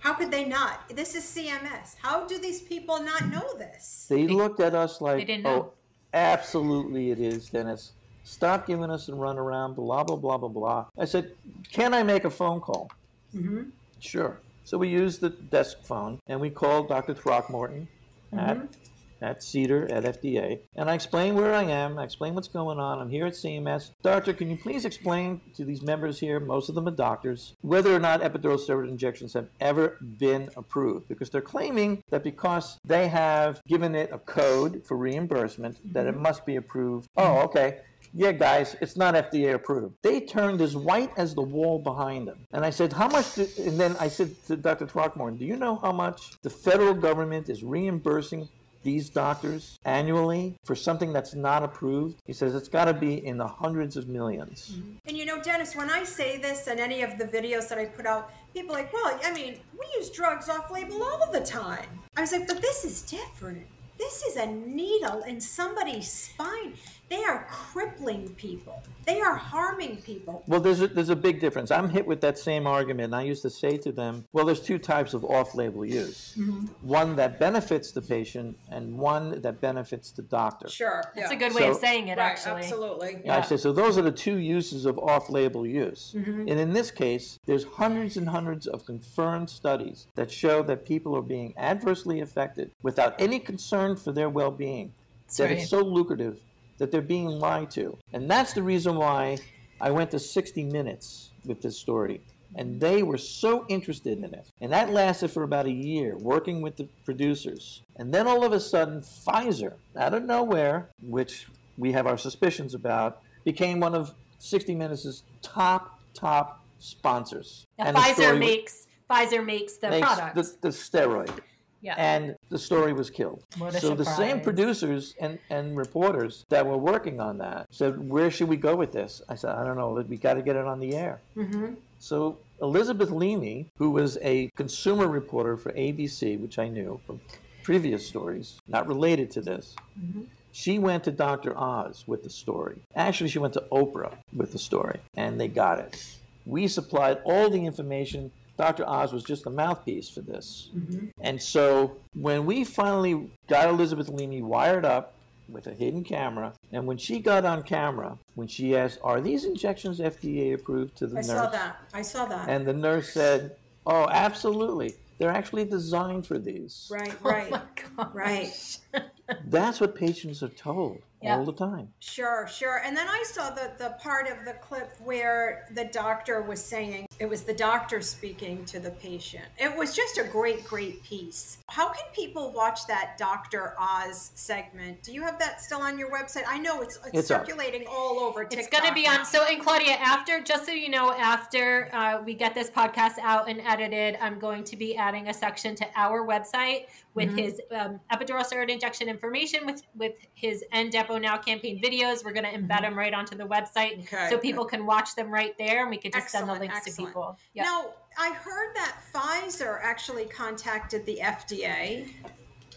How could they not? This is CMS. How do these people not know this? They looked at us like, Oh, absolutely it is, Dennis. Stop giving us a runaround, blah, blah, blah, blah, blah. I said, Can I make a phone call? Mm-hmm. Sure. So we used the desk phone and we called Dr. Throckmorton at, mm-hmm. at CDER at FDA. And I explained where I am. I explained what's going on. I'm here at CMS. Doctor, can you please explain to these members here, most of them are doctors, whether or not epidural steroid injections have ever been approved? Because they're claiming that because they have given it a code for reimbursement, that it mm-hmm. must be approved. Oh, okay yeah, guys, it's not FDA approved. They turned as white as the wall behind them. And I said, how much? Do, and then I said to Dr. Throckmorton, do you know how much the federal government is reimbursing these doctors annually for something that's not approved? He says it's got to be in the hundreds of 1000000s mm-hmm. And you know, Dennis, when I say this and any of the videos that I put out, people are like, well, I mean, we use drugs off label all the time. I was like, but this is different. This is a needle in somebody's spine. They are crippling people. They are harming people. Well, there's a, there's a big difference. I'm hit with that same argument. And I used to say to them, well, there's two types of off label use mm-hmm. one that benefits the patient, and one that benefits the doctor. Sure. It's a good way of saying it, Right, actually. absolutely. Yeah. I say, so those are the two uses of off label use. Mm-hmm. And in this case, there's hundreds and hundreds of confirmed studies that show that people are being adversely affected without any concern for their well being. That right. it's so lucrative that they're being lied to. And that's the reason why I went to 60 Minutes with this story. And they were so interested in it. And that lasted for about a year, working with the producers. And then all of a sudden, Pfizer, out of nowhere, which we have our suspicions about, became one of 60 Minutes' top, top sponsors. Now, And Pfizer makes Pfizer makes the makes product. the, the steroid yeah. and the story was killed. What a so the same producers and, and reporters that were working on that said, "Where should we go with this?" I said, "I don't know. We got to get it on the air." Mm-hmm. So Elizabeth Leamy, who was a consumer reporter for ABC, which I knew from previous stories, not related to this. Mm-hmm. She went to Dr. Oz with the story. Actually, she went to Oprah with the story, and they got it. We supplied all the information. Dr. Oz was just a mouthpiece for this. Mm-hmm. And so when we finally got Elizabeth Leamy wired up with a hidden camera, and when she got on camera, when she asked, Are these injections FDA approved to the I nurse? saw that. I saw that. And the nurse said, Oh, absolutely. They're actually designed for these. right, Oh right, my God. right. That's what patients are told Yeah. all the time. Sure, sure. And then I saw the, the part of the clip where the doctor was saying it was the doctor speaking to the patient. It was just a great, great piece. How can people watch that Dr. Oz segment? Do you have that still on your website? I know it's, it's, It's up. circulating all over TikTok. It's going to be on. So, and Claudia, after, just so you know, after uh, we get this podcast out and edited, I'm going to be adding a section to our website with Mm-hmm. his um, epidural steroid injection information, with with his End Depo Now campaign videos. We're going to embed them right onto the website, Mm-hmm. Okay, so people can watch them right there, and we can just send the Excellent, links to excellent. people. Yeah. Now, I heard that Pfizer actually contacted the FDA,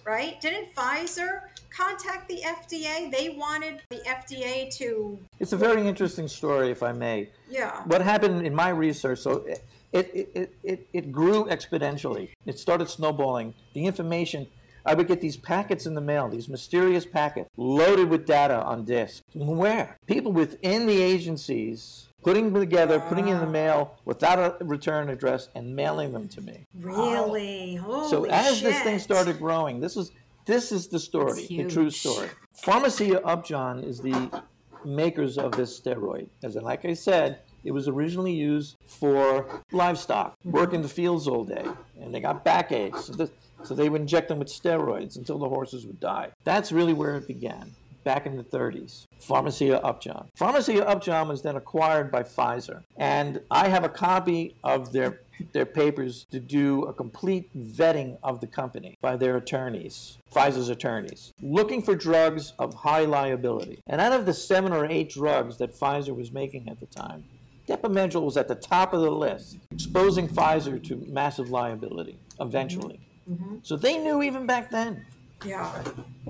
right? Didn't Pfizer contact the FDA? They wanted the FDA to, It's a very interesting story, if I may. yeah. What happened in my research, so it, it, it, it, it grew exponentially. It started snowballing. The information, I would get these packets in the mail, these mysterious packets loaded with data on disk. Where? People within the agencies putting them together, putting it in the mail without a return address, and mailing them to me. Really? Holy So as this thing started growing, this is this is the story, the true story. Pharmacia Upjohn is the makers of this steroid. As like I said, it was originally used for livestock, work in the fields all day, and they got backaches. So, this, so they would inject them with steroids until the horses would die. That's really where it began. Back in the 30s, Pharmacia Upjohn. Pharmacia Upjohn was then acquired by Pfizer, and I have a copy of their their papers to do a complete vetting of the company by their attorneys, Pfizer's attorneys, looking for drugs of high liability. And out of the seven or eight drugs that Pfizer was making at the time, Depo-Medrol was at the top of the list, exposing Pfizer to massive liability eventually. Mm-hmm. So they knew even back then Yeah.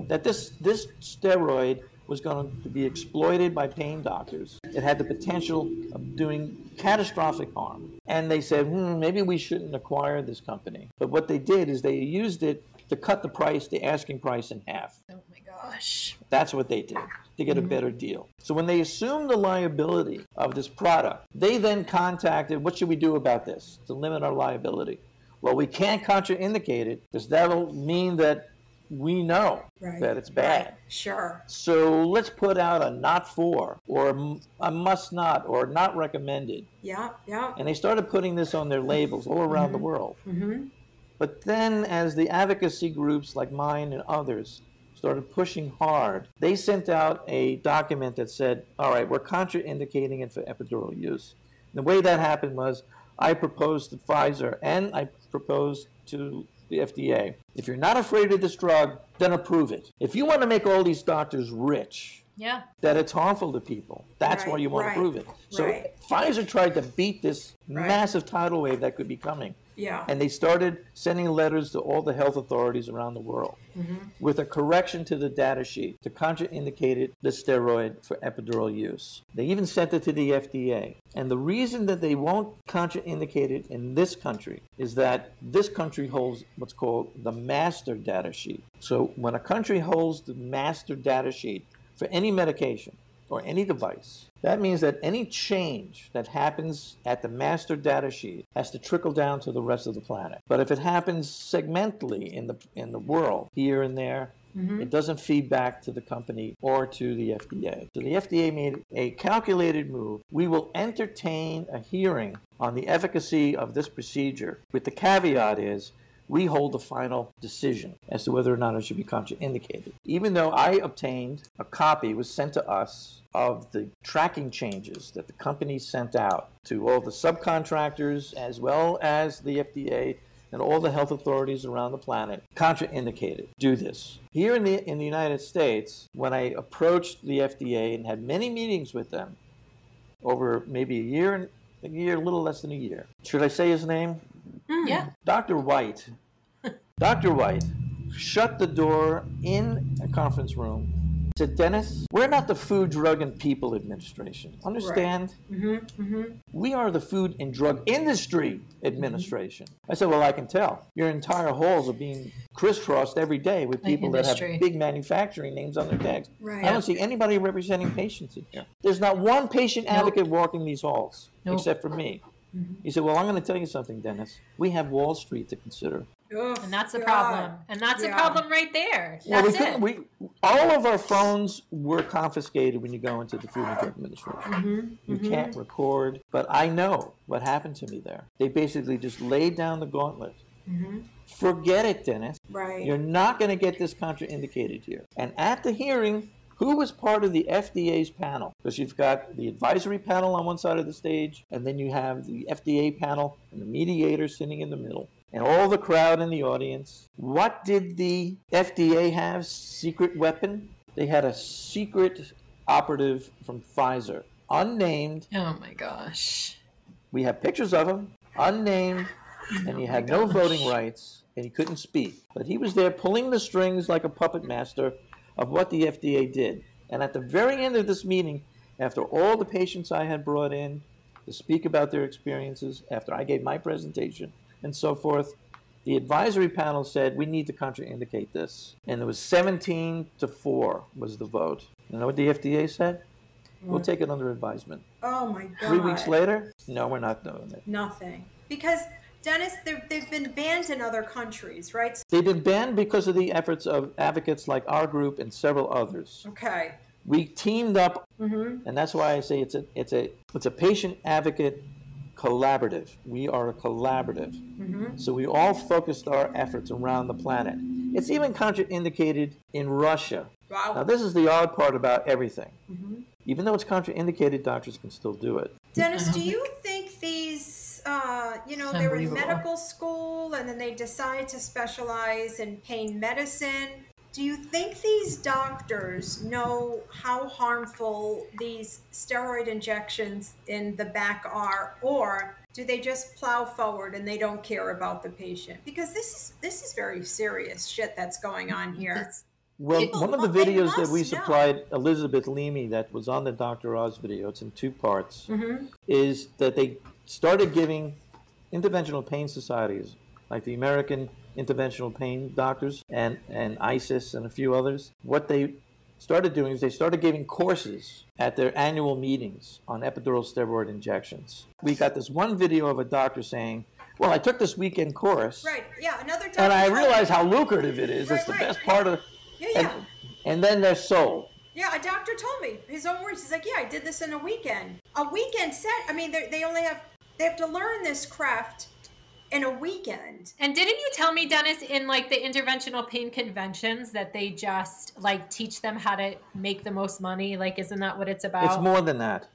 that this this steroid was going to be exploited by pain doctors. It had the potential of doing catastrophic harm. And they said, hmm, maybe we shouldn't acquire this company. But what they did is they used it to cut the price, the asking price in half. Oh my gosh. That's what they did to get a better deal. So when they assumed the liability of this product, they then contacted, what should we do about this to limit our liability? Well, we can't contraindicate it because that'll mean that we know Right. that it's bad. Right. Sure. So let's put out a not for or a must not or not recommended. Yeah. Yeah. And they started putting this on their labels all around the mm-hmm. world. Mm-hmm. But then, as the advocacy groups like mine and others started pushing hard, they sent out a document that said, all right, we're contraindicating it for epidural use. the way that happened was I proposed to Pfizer and I proposed to the FDA if you're not afraid of this drug, then approve it. If you want to make all these doctors rich, Yeah. that it's harmful to people. That's why you want right, to prove it. So right. Pfizer tried to beat this Right. massive tidal wave that could be coming. Yeah. And they started sending letters to all the health authorities around the world Mm-hmm. with a correction to the data sheet to contraindicate the steroid for epidural use. They even sent it to the FDA. And the reason that they won't contraindicate it in this country is that this country holds what's called the master data sheet. So when a country holds the master data sheet for any medication or any device, that means that any change that happens at the master data sheet has to trickle down to the rest of the planet. But if it happens segmentally in the in the world, here and there, mm-hmm. it doesn't feed back to the company or to the FDA. So the FDA made a calculated move. We will entertain a hearing on the efficacy of this procedure, with the caveat is we hold the final decision as to whether or not it should be contraindicated. Even though I obtained a copy, was sent to us, of the tracking changes that the company sent out to all the subcontractors as well as the FDA and all the health authorities around the planet contraindicated. Do this. Here in the in the United States, when I approached the FDA and had many meetings with them over maybe a year a year, a little less than a year. Should I say his name? Mm. Yeah. Dr. White, Dr. White shut the door in a conference room. Said, Dennis, we're not the Food, Drug, and People Administration. Understand? Mm-hmm, mm-hmm. We are the Food and Drug Industry Administration. Mm-hmm. I said, Well, I can tell. Your entire halls are being crisscrossed every day with people that have big manufacturing names on their tags. Right. I don't see anybody representing patients in here. There's not one patient advocate walking these halls Nope. except for me. Mm-hmm. He said, Well, I'm going to tell you something, Dennis. We have Wall Street to consider. Ugh, And that's the God. problem. And that's the Yeah. problem right there. Well, we That's couldn't- it. we, all of our phones were confiscated when you go into the Food and Drug Administration. Mm-hmm, you mm-hmm. can't record, but I know what happened to me there. They basically just laid down the gauntlet. Forget it, Dennis. Right. You're not going to get this contraindicated here. And at the hearing, who was part of the FDA's panel? Because you've got the advisory panel on one side of the stage, and then you have the FDA panel and the mediator sitting in the middle, and all the crowd in the audience. What did the FDA have? Secret weapon? They had a secret operative from Pfizer, unnamed. Oh my gosh. We have pictures of him, unnamed, and he oh had no voting rights, and he couldn't speak. But he was there pulling the strings like a puppet master of what the FDA did. And at the very end of this meeting, after all the patients I had brought in to speak about their experiences, after I gave my presentation and so forth, the advisory panel said we need to contraindicate this. And it was 17 to 4 was the vote. You know what the FDA said? We'll take it under advisement. Oh my God. Three weeks later, no, we're not doing it. Nothing. Because Dennis, they've, they've been banned in other countries, right? They've been banned because of the efforts of advocates like our group and several others. Okay. We teamed up, Mm-hmm. and that's why I say it's a it's a it's a patient advocate collaborative. We are a collaborative, Mm-hmm. so we all focused our efforts around the planet. It's even contraindicated in Russia. Wow. Now, this is the odd part about everything. Mm-hmm. Even though it's contraindicated, doctors can still do it. Dennis, do you think these, uh, you know, they're in medical school and then they decide to specialize in pain medicine? do you think these doctors know how harmful these steroid injections in the back are, or do they just plow forward and they don't care about the patient? Because this is this is very serious shit that's going on here. Well, People one of the videos that we must know. supplied Elizabeth Leamy that was on the Dr. Oz video, it's in two parts, Mm-hmm. is that they started giving interventional pain societies, like the American Interventional Pain Doctors and, and ISIS and a few others, what they started doing is they started giving courses at their annual meetings on epidural steroid injections. We got this one video of a doctor saying, well, I took this weekend course Right? Yeah. Another doctor. and I realized how lucrative it is. Right, it's the right. best part of Yeah, yeah. and, and then they're sold. Yeah, a doctor told me his own words. He's like, "Yeah, I did this in a weekend. A weekend set. I mean, they they only have they have to learn this craft in a weekend. And didn't you tell me, Dennis, in like the interventional pain conventions that they just like teach them how to make the most money? Like, isn't that what it's about? It's more than that.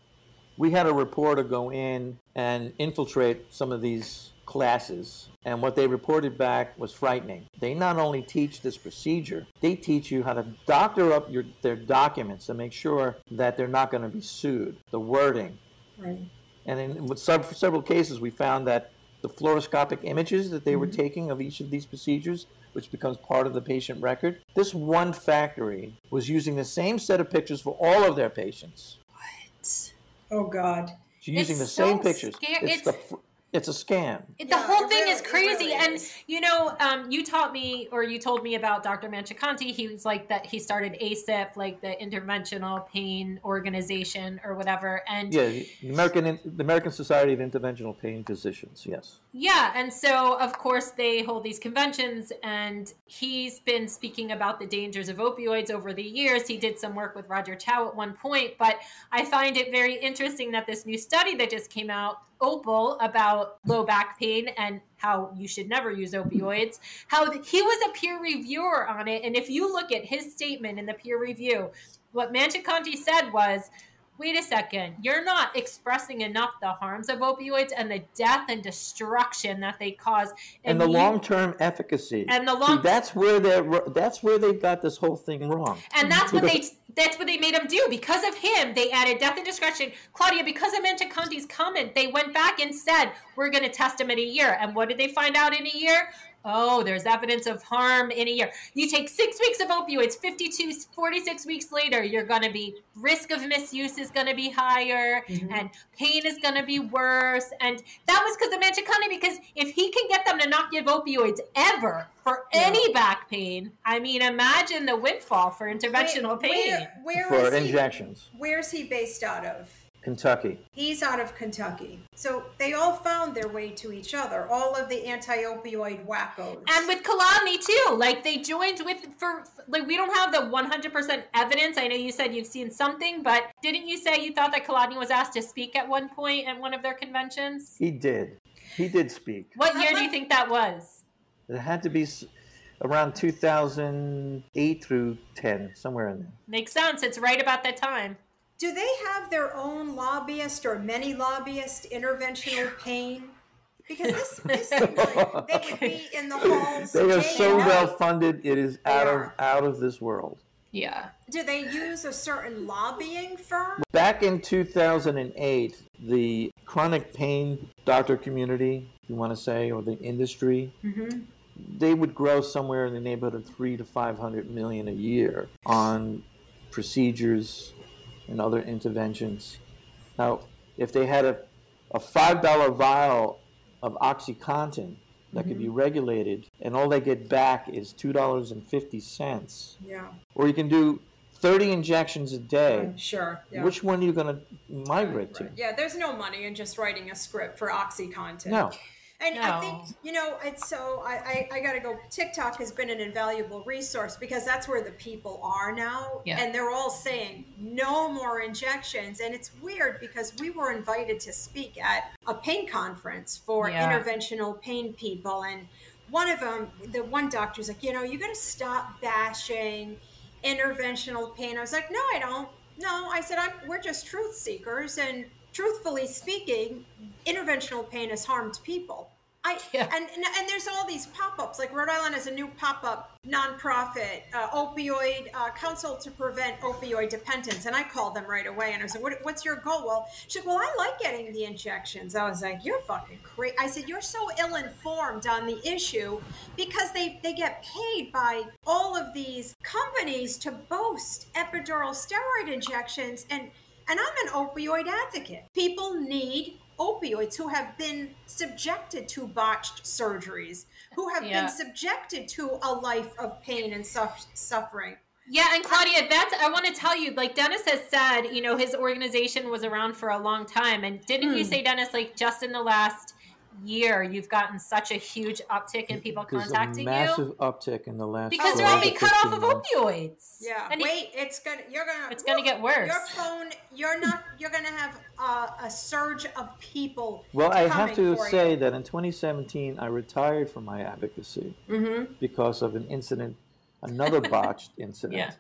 We had a reporter go in and infiltrate some of these classes, and what they reported back was frightening. They not only teach this procedure, they teach you how to doctor up your their documents to make sure that they're not going to be sued. The wording, Right. And in several cases, we found that the fluoroscopic images that they were mm-hmm. taking of each of these procedures, which becomes part of the patient record, this one factory was using the same set of pictures for all of their patients. What? Oh God. She's using It's the same pictures. scar- it's, it's- the, it's a scam. It- Yeah, the whole thing really- is crazy really and is. you know um, you taught me or you told me about dr Manchikanti he was like that he started ASIPP like the interventional pain organization or whatever and Yeah, the American the American Society of Interventional Pain Physicians. Yes. Yeah, and so of course they hold these conventions, and he's been speaking about the dangers of opioids over the years. He did some work with Roger Chou at one point, but I find it very interesting that this new study that just came out, Opal, about low back pain and how you should never use opioids, how th- he was a peer reviewer on it, and if you look at his statement in the peer review, what Manchikanti said was wait a second, you're not expressing enough the harms of opioids and the death and destruction that they cause. And, the you- long term efficacy. And the See, long- that's where they're that's where they got this whole thing wrong. and that's what they that's what they made him do. Because of him, they added death and destruction. Claudia, because of Manchikanti's comment, they went back and said, We're gonna test him in a year. And what did they find out in a year? Oh, there's evidence of harm in a year. You take six weeks of opioids, 52, 46 weeks later, you're going to be, risk of misuse is going to be higher, mm-hmm. and pain is going to be worse. And that was because of Manchikanti, because if he can get them to not give opioids ever for any back pain, I mean, imagine the windfall for interventional Where- pain. Where, for where is he? injections. Where's he based out of? Kentucky. He's out of Kentucky. So they all found their way to each other. All of the anti-opioid wackos. And with Kolodny too, like they joined with for like we don't have the 100% evidence. I know you said you've seen something, but didn't you say you thought that Kolodny was asked to speak at one point at one of their conventions? He did. He did speak. What year do you think that was? It had to be around 2008 through 10, somewhere in there. Makes sense. It's right about that time. Do they have their own lobbyist or many lobbyist interventional pain? Because this, this seems like they would be in the halls. They are so and night. well funded. It is out of out of this world. Yeah. Do they use a certain lobbying firm? Back in 2008, the chronic pain doctor community, if you want to say, or the industry, mm-hmm. they would grow somewhere in the neighborhood of three to 500 million a year on procedures and other interventions. Now, if they had a, a $5 vial of OxyContin that could be mm-hmm. regulated, and all they get back is $2.50, Yeah, or you can do 30 injections a day. sure. Yeah. Which one are you going to migrate to? Yeah, there's no money in just writing a script for OxyContin. No. And I think, you know, it's so, I, I, I got to go. TikTok has been an invaluable resource because that's where the people are now. Yeah. And they're all saying no more injections. And it's weird because we were invited to speak at a pain conference for Yeah. interventional pain people. And one of them, the one doctor's like, you know, you got to stop bashing interventional pain. I was like, no, I don't. No, I said, I'm, we're just truth seekers. And truthfully speaking, interventional pain has harmed people. I Yeah. and, and there's all these pop-ups. Like Rhode Island has a new pop-up nonprofit uh, opioid uh, council to prevent opioid dependence, and I called them right away and I said, what, "What's your goal?" Well, she said, "Well, I like getting the injections." I was like, "You're fucking crazy." I said, "You're so ill-informed on the issue because they they get paid by all of these companies to boast epidural steroid injections and." And I'm an opioid advocate. People need opioids who have been subjected to botched surgeries, who have Yeah. been subjected to a life of pain and suff- suffering. Yeah, and Claudia, that's I want to tell you, like Dennis has said, you know, his organization was around for a long time, and didn't Hmm. you say, Dennis, like just in the last year, you've gotten such a huge uptick in people There's a contacting massive you uptick in the last because they're 12 all to being cut off 15 of months. opioids. Yeah. and he- Wait, it's gonna. You're gonna. It's gonna get worse. Your phone. You're not. You're gonna have a, a surge of people. Well, I have to say you. that in 2017, I retired from my advocacy Mm-hmm. because of an incident, another botched incident. Yeah.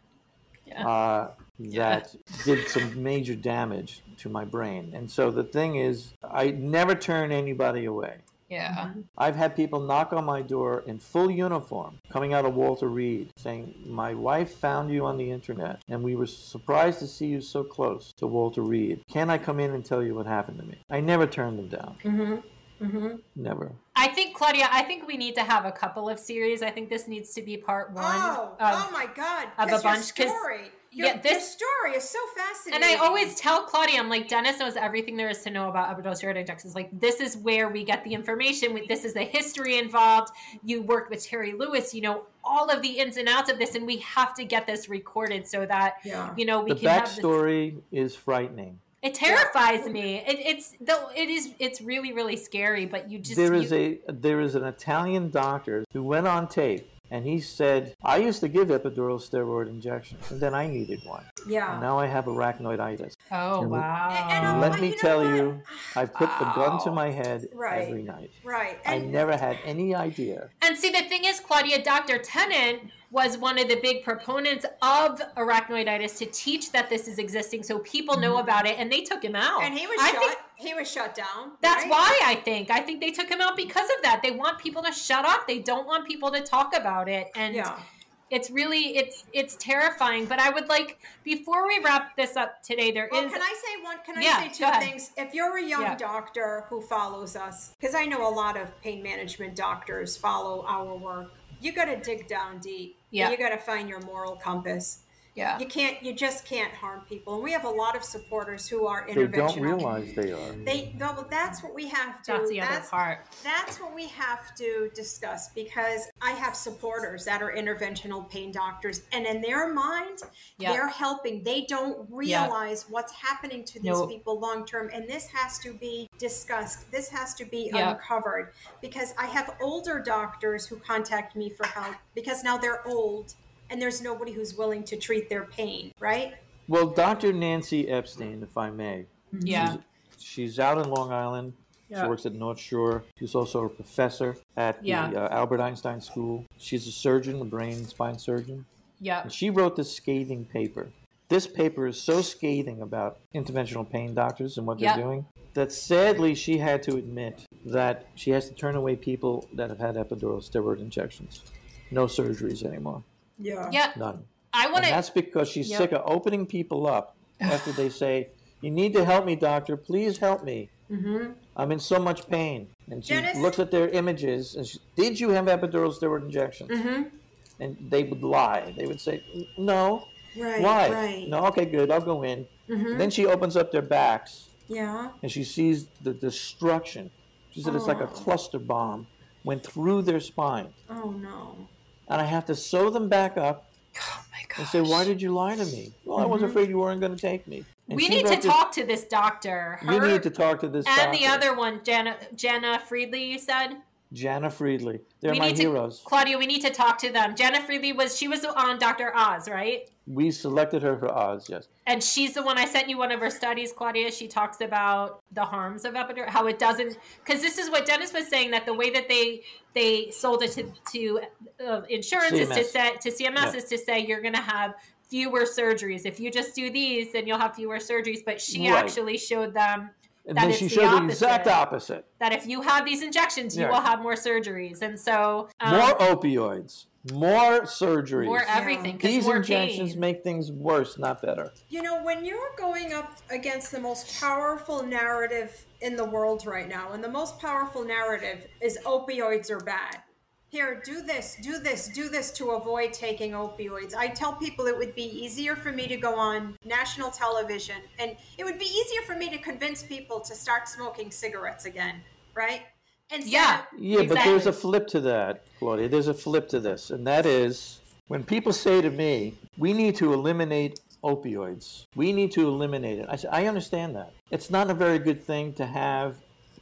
Yeah. uh, that did some major damage to my brain. And so the thing is, I never turn anybody away. Yeah. I've had people knock on my door in full uniform coming out of Walter Reed saying, My wife found you on the internet and we were surprised to see you so close to Walter Reed. Can I come in and tell you what happened to me? I never turned them down. Mm-hmm. Mm-hmm. Never. I think Claudia, I think we need to have a couple of series. I think this needs to be part one. Oh, of, oh my God! of a bunch bunch, 'cause- story. Your, yeah, this- story is so fascinating. And I always tell Claudia, I'm like, Dennis knows everything there is to know about epidural steroid injections. Like, this is where we get the information. We- This is the history involved. You worked with Terry Lewis. You know all of the ins and outs of this, and we have to get this recorded so that Yeah. you know we The can have this. backstory is frightening. It terrifies me. It, it's though it is. It's really really scary. But you just There is you- a there is an Italian doctor who went on tape and he said, "I used to give epidural steroid injections, and then I needed one. Yeah. And now I have arachnoiditis. oh and- wow. And I'm- Let um, me you tell what? you, I put the gun to oh. my head Right. every night. Right. I never had any idea. And see, the thing is, Claudia, Dr. Tennant was one of the big proponents of arachnoiditis to teach that this is existing so people know mm-hmm. about it, and they took him out. and he was I shut. think he was shut down. that's right? why I think. I think they took him out because of that. They want people to shut up. They don't want people to talk about it. And Yeah. it's really it's it's terrifying. But I would like before we wrap this up today, there is Well, can I say one? Can I Yeah, say two things? If you're a young Yeah. doctor who follows us, because I know a lot of pain management doctors follow our work, you got to dig down deep. Yeah. You got to find your moral compass. Yeah. You can't. You just can't harm people. And we have a lot of supporters who are They don't realize they are. They. Well, that's what we have to. That's the other part. That's what we have to discuss because I have supporters that are interventional pain doctors, and in their mind, Yeah. they're helping. They don't realize what's happening to these No. people long term, and this has to be discussed. This has to be Yeah. uncovered because I have older doctors who contact me for help because now they're old and there's nobody who's willing to treat their pain, right? Well, Dr. Nancy Epstein, if I may, Yeah. she's, she's out in Long Island. Yeah. She works at North Shore. She's also a professor at the Yeah. uh, Albert Einstein School. She's a surgeon, a brain and spine surgeon. Yeah. And she wrote this scathing paper. This paper is so scathing about interventional pain doctors and what they're Yep. doing that sadly she had to admit that she has to turn away people that have had epidural steroid injections. No surgeries anymore. Yeah. Yeah. None. I want to that's because she's Yep. sick of opening people up after they say, You need to help me, doctor. Please help me. Mm-hmm. I'm in so much pain. And she Dennis? looks at their images and she, Did you have epidural steroid injections? Mm-hmm. And they would lie. They would say, No. Right. Why? Right. No, okay, good. I'll go in. Mm-hmm. Then she opens up their backs Yeah. and she sees the destruction. She said it's like a Oh. cluster bomb went through their spine. Oh no. And I have to sew them back up Oh my god. and say, Why did you lie to me? Well, I was mm-hmm. afraid you weren't going to take me. And we need to this- talk to this doctor. You need to talk to this and the other one, Janna Janna Friedly. You said Janna Friedly. They're we my heroes. to Claudia. We need to talk to them. Janna Friedly was she was on Dr. Oz, right? We selected her for Oz, yes. And she's the one I sent you one of her studies, Claudia. She talks about the harms of epidural, how it doesn't, because this is what Dennis was saying that the way that they they sold it to to uh, insurance is to CMS. say to CMS Yeah. is to say you're going to have fewer surgeries if you just do these, then you'll have fewer surgeries. But she Right. actually showed them And that then it's she showed the opposite. exact opposite. that if you have these injections, you Yeah. will have more surgeries, and so um, more opioids, more surgeries. more everything. 'cause These more injections pain. make things worse, not better. You know, when you're going up against the most powerful narrative in the world right now, and the most powerful narrative is opioids are bad. Here, do this, do this, do this to avoid taking opioids. I tell people it would be easier for me to go on national television, and it would be easier for me to convince people to start smoking cigarettes again, right? Instead Yeah. of- Yeah, but there's a flip to that, Claudia. There's a flip to this, and that is when people say to me, "We need to eliminate opioids. We need to eliminate it." I say, "I understand that. It's not a very good thing to have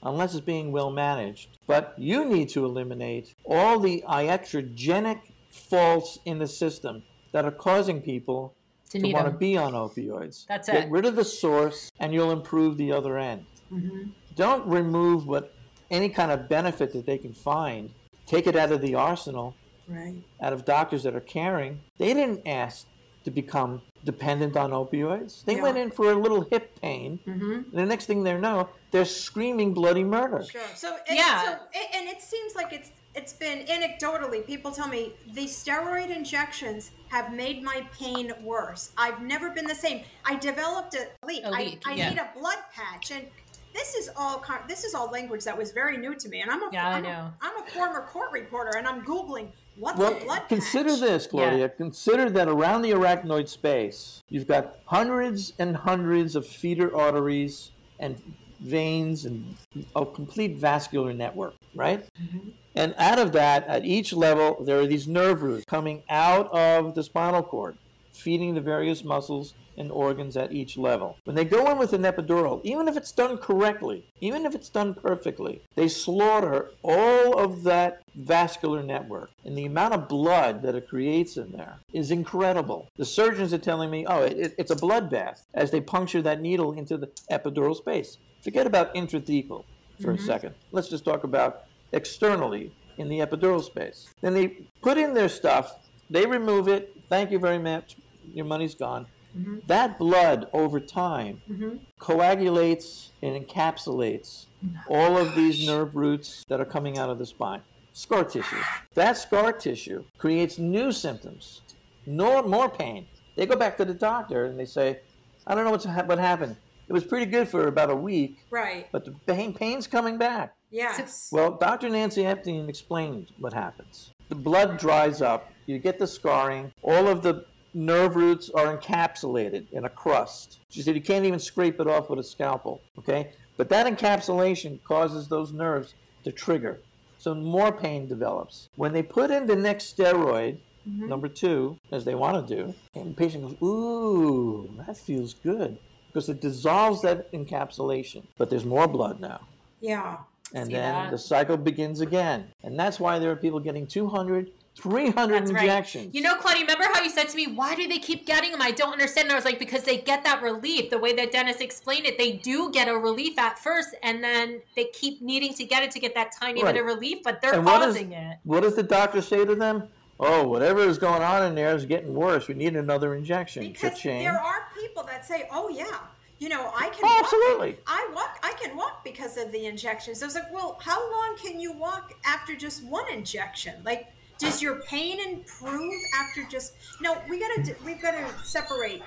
unless it's being well managed. But you need to eliminate all the iatrogenic faults in the system that are causing people To to need want to be on opioids. That's Get it. rid of the source, and you'll improve the other end. Mm-hmm. Don't remove what any kind of benefit that they can find. Take it out of the arsenal, Right. out of doctors that are caring. They didn't ask to become dependent on opioids. They Yeah. went in for a little hip pain. Mm-hmm. And the next thing they know, they're screaming bloody murder. Sure. So and, Yeah. So, and it seems like it's it's been anecdotally. People tell me the steroid injections have made my pain worse. I've never been the same. I developed a leak. A leak, I, I yeah. need a blood patch, and this is all this is all language that was very new to me. And I'm a Yeah, I I'm a- know. I'm a former court reporter, and I'm googling what's Well, a blood consider patch. this, Claudia. Consider that around the arachnoid space, you've got hundreds and hundreds of feeder arteries and veins and a complete vascular network, right? Mm-hmm. And out of that, at each level, there are these nerve roots coming out of the spinal cord, feeding the various muscles and organs at each level. When they go in with an epidural, even if it's done correctly, even if it's done perfectly, they slaughter all of that vascular network. And the amount of blood that it creates in there is incredible. The surgeons are telling me, oh, it, it- it's a bloodbath as they puncture that needle into the epidural space. Forget about intrathecal for a mm-hmm. second. Let's just talk about externally in the epidural space. Then they put in their stuff, they remove it. Thank you very much. Your money's gone. Mm-hmm. That blood over time mm-hmm. coagulates and encapsulates oh all of these nerve roots that are coming out of the spine. Scar tissue. That scar tissue creates new symptoms, no more pain. They go back to the doctor and they say, I don't know what's, ha- what happened. It was pretty good for about a week, Right. but the pain, pain's coming back. Yes. Well, Dr. Nancy Epstein explained what happens. The blood dries up, you get the scarring, all of the nerve roots are encapsulated in a crust. She said you can't even scrape it off with a scalpel, okay? But that encapsulation causes those nerves to trigger. So more pain develops. When they put in the next steroid, mm-hmm. number two, as they want to do, and the patient goes, ooh, that feels good. Because it dissolves that encapsulation. But there's more blood now yeah. and then that? the cycle begins again. And that's why there are people getting 200, 300 That's right. injections. You know, Claudia, remember how you said to me, why do they keep getting them? I don't understand. And I was like, because they get that relief. The way that Dennis explained it, they do get a relief at first, and then they keep needing to get it to get that tiny Right. bit of relief, but they're and causing it. what does the doctor say to them? Oh, whatever is going on in there is getting worse. We need another injection. Because Cha-ching. there are people that say, "Oh yeah, you know, I can." Oh, walk- absolutely. I walk. I can walk because of the injections. I was like, well, how long can you walk after just one injection? Like, does your pain improve after just? No, we gotta. d- We've got to separate.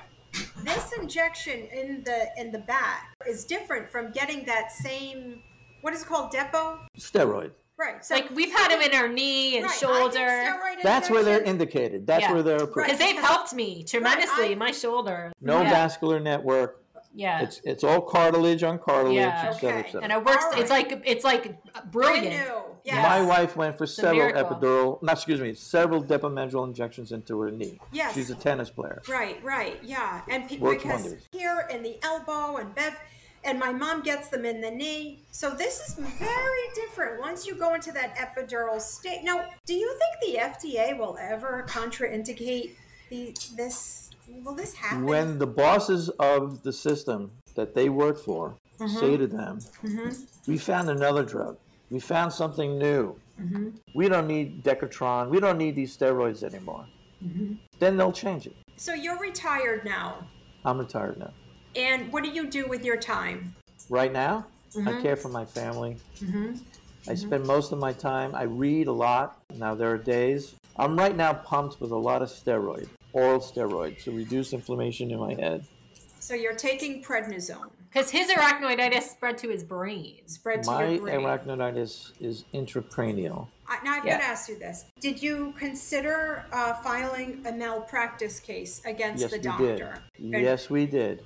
This injection in the in the back is different from getting that same. What is it called? Depot. Steroid. Right. So Like, we've had them in our knee and right, I get shoulder. That's where they're indicated. That's Yeah. where they're approved. Because they've helped me tremendously, I- my shoulder. No yeah. vascular network. Yeah. It's it's all cartilage on cartilage, Yeah. et cetera, et Okay. cetera. and it works. All It's like it's like Brand brilliant. Yes. My wife went for several epidural, not excuse me, several depomedrol injections into her knee. Yes. She's a tennis player. Right, right, yeah, and pe- Works because wonders. here in the elbow and Bev, and my mom gets them in the knee. So this is very different once you go into that epidural state. Now, do you think the FDA will ever contraindicate the this? Will this happen? when the bosses of the system that they work for Mm-hmm. say to them, "We found another drug. We found something new. We don't need Decadron. We don't need these steroids anymore." Mm-hmm. Then they'll change it. so you're retired now, I'm retired now. and what do you do with your time? Right now, Mm-hmm. I care for my family. I spend most of my time, I read a lot. Now, there are days. I'm right now pumped with a lot of steroid, oral steroids, to reduce inflammation in my head. So you're taking prednisone, Because his arachnoiditis spread to his brain. spread to My your brain. arachnoiditis is intracranial. I, now I've Yeah. got to ask you this: Did you consider uh, filing a malpractice case against Yes, the we doctor? did. And- Yes, we did.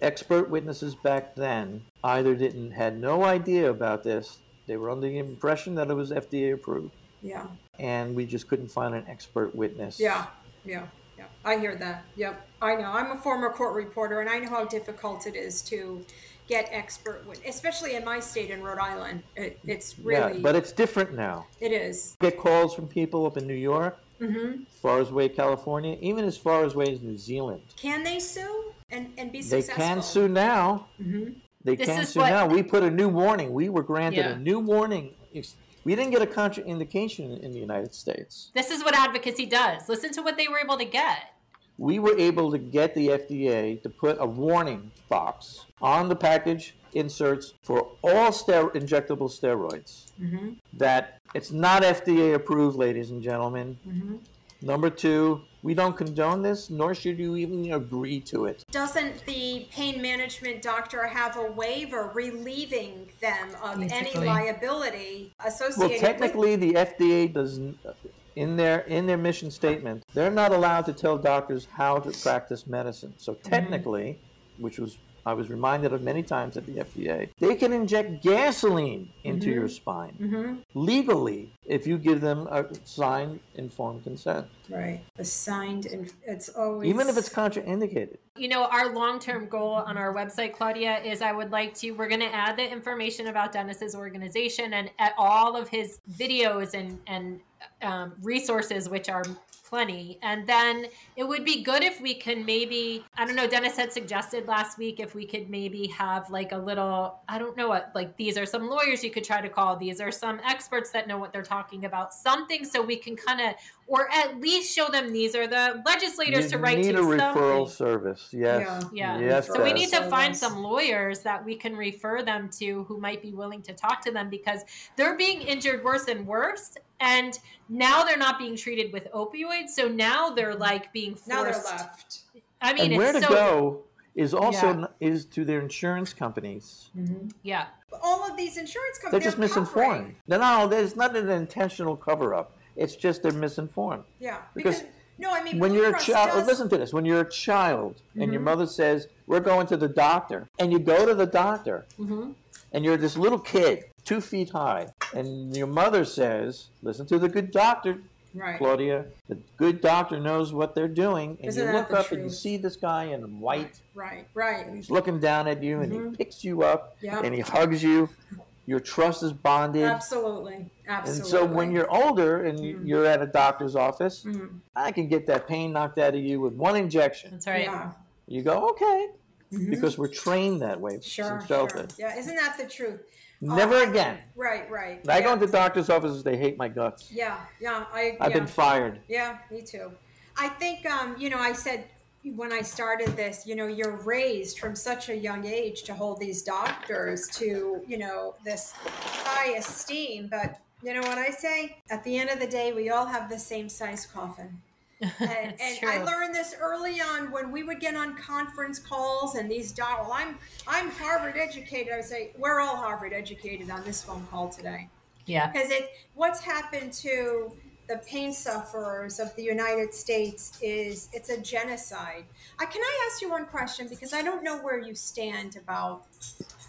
Expert witnesses back then either didn't had no idea about this. They were under the impression that it was FDA approved, Yeah. and we just couldn't find an expert witness. Yeah. Yeah. I hear that. Yep. I know. I'm a former court reporter, and I know how difficult it is to get expert especially in my state in Rhode Island. It, it's really. Yeah, but it's different now. it is. get calls from people up in New York, Mm-hmm. as far as away California, even as far as away as New Zealand. Can they sue and and be successful? They successful? can sue now. Mm-hmm. They This can is sue what- now. We put a new warning. We were granted Yeah. a new warning. We didn't get a contraindication in the United States. This is what advocacy does. Listen to what they were able to get. We were able to get the FDA to put a warning box on the package inserts for all ster- injectable steroids. Mm-hmm. That it's not FDA approved, ladies and gentlemen. Mm-hmm. Number two, we don't condone this, nor should you even agree to it. Doesn't the pain management doctor have a waiver relieving them of any Basically. liability Well, associated technically, the FDA doesn't. In their in their mission statement, they're not allowed to tell doctors how to practice medicine. So mm-hmm. technically, which was I was reminded of many times at the FDA, they can inject gasoline into your spine with? legally if you give them a signed informed consent, Right. The signed and it's always even if it's contraindicated. You know, our long term goal on our website, Claudia, is I would like to, we're going to add the information about Dennis's organization and at all of his videos and, and um, resources, which are plenty. And then it would be good if we can maybe, I don't know, Dennis had suggested last week if we could maybe have like a little, I don't know what, like these are some lawyers you could try to call, these are some experts that know what they're talking about, something so we can kind of, or at least show them these are the legislators you to write need to a referral service. Yes. Yeah. Yes. So we need to find some lawyers that we can refer them to who might be willing to talk to them because they're being injured worse and worse. And now they're not being treated with opioids. So now they're like being forced. now they're left. I mean, and where it's to so. go is also Yeah. is to their insurance companies. Yeah. All of these insurance companies They're companies just misinformed. No, no, there's not an intentional cover up. It's just they're misinformed. Yeah, Because because, no, I mean When Blue you're a child, does- listen to this. When you're a child and Mm-hmm. your mother says, "We're going to the doctor," and you go to the doctor, Mm-hmm. and you're this little kid, two feet high, and your mother says, "Listen to the good doctor, right. Claudia. The good doctor knows what they're doing." And Isn't you look the up and you see this guy in white, Right, right. and he's looking down at you, and he picks you up, Mm-hmm. And he hugs you. Your trust is bonded. Absolutely, Absolutely. And so when you're older and Mm-hmm. you- you're at a doctor's office, I can get that pain knocked out of you with one injection. That's right. yeah, You go, okay, because we're trained that way Mm-hmm. sure, since sure. childhood. Yeah, isn't that the truth? Never Uh, again. Right, right. I yeah. go into doctor's offices, they hate my guts. Yeah, yeah. I. I've yeah. been fired. Yeah, me too. I think, um, you know, I said when I started this, you know, you're raised from such a young age to hold these doctors to, you know, this high esteem. But you know what I say? At the end of the day, we all have the same size coffin. And, and. I learned this early on when we would get on conference calls and these doc. Well, I'm I'm Harvard educated. I would say we're all Harvard educated on this phone call today Yeah. because it what's happened to the pain sufferers of the United States is it's a genocide. I can I ask you one question because I don't know where you stand about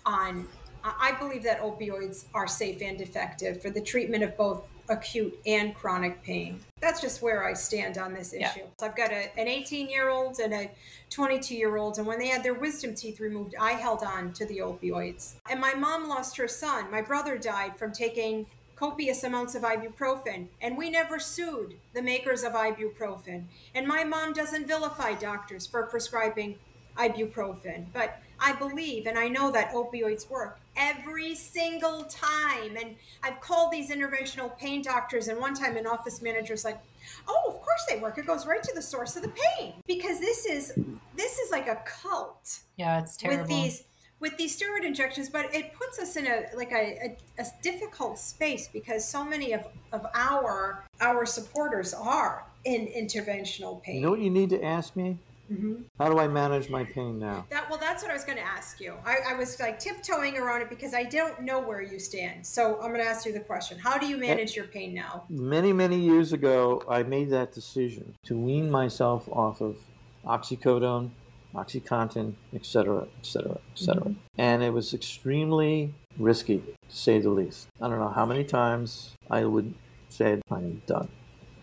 on I believe that opioids are safe and effective for the treatment of both acute and chronic pain. That's just where I stand on this Yeah. issue. I've got a, an 18 year old and a 22 year old, and when they had their wisdom teeth removed, I held on to the opioids. And my mom lost her son. My brother died from taking copious amounts of ibuprofen, and we never sued the makers of ibuprofen. And my mom doesn't vilify doctors for prescribing ibuprofen, but I believe and I know that opioids work every single time. And I've called these interventional pain doctors, and one time an office manager's like, "Oh, of course they work. It goes right to the source of the pain because this is this is like a cult." Yeah. It's terrible. with these with these steroid injections, but it puts us in a like a, a, a difficult space because so many of, of our our supporters are in interventional pain. You know what you need to ask me? Mhm. How do I manage my pain now? That well, that's what I was going to ask you. I, I was like tiptoeing around it because I don't know where you stand. So I'm going to ask you the question: How do you manage your pain now? Many, many years ago, I made that decision to wean myself off of oxycodone, OxyContin, etc., etc., etc. And it was extremely risky, to say the least. I don't know how many times I would say, I'm done,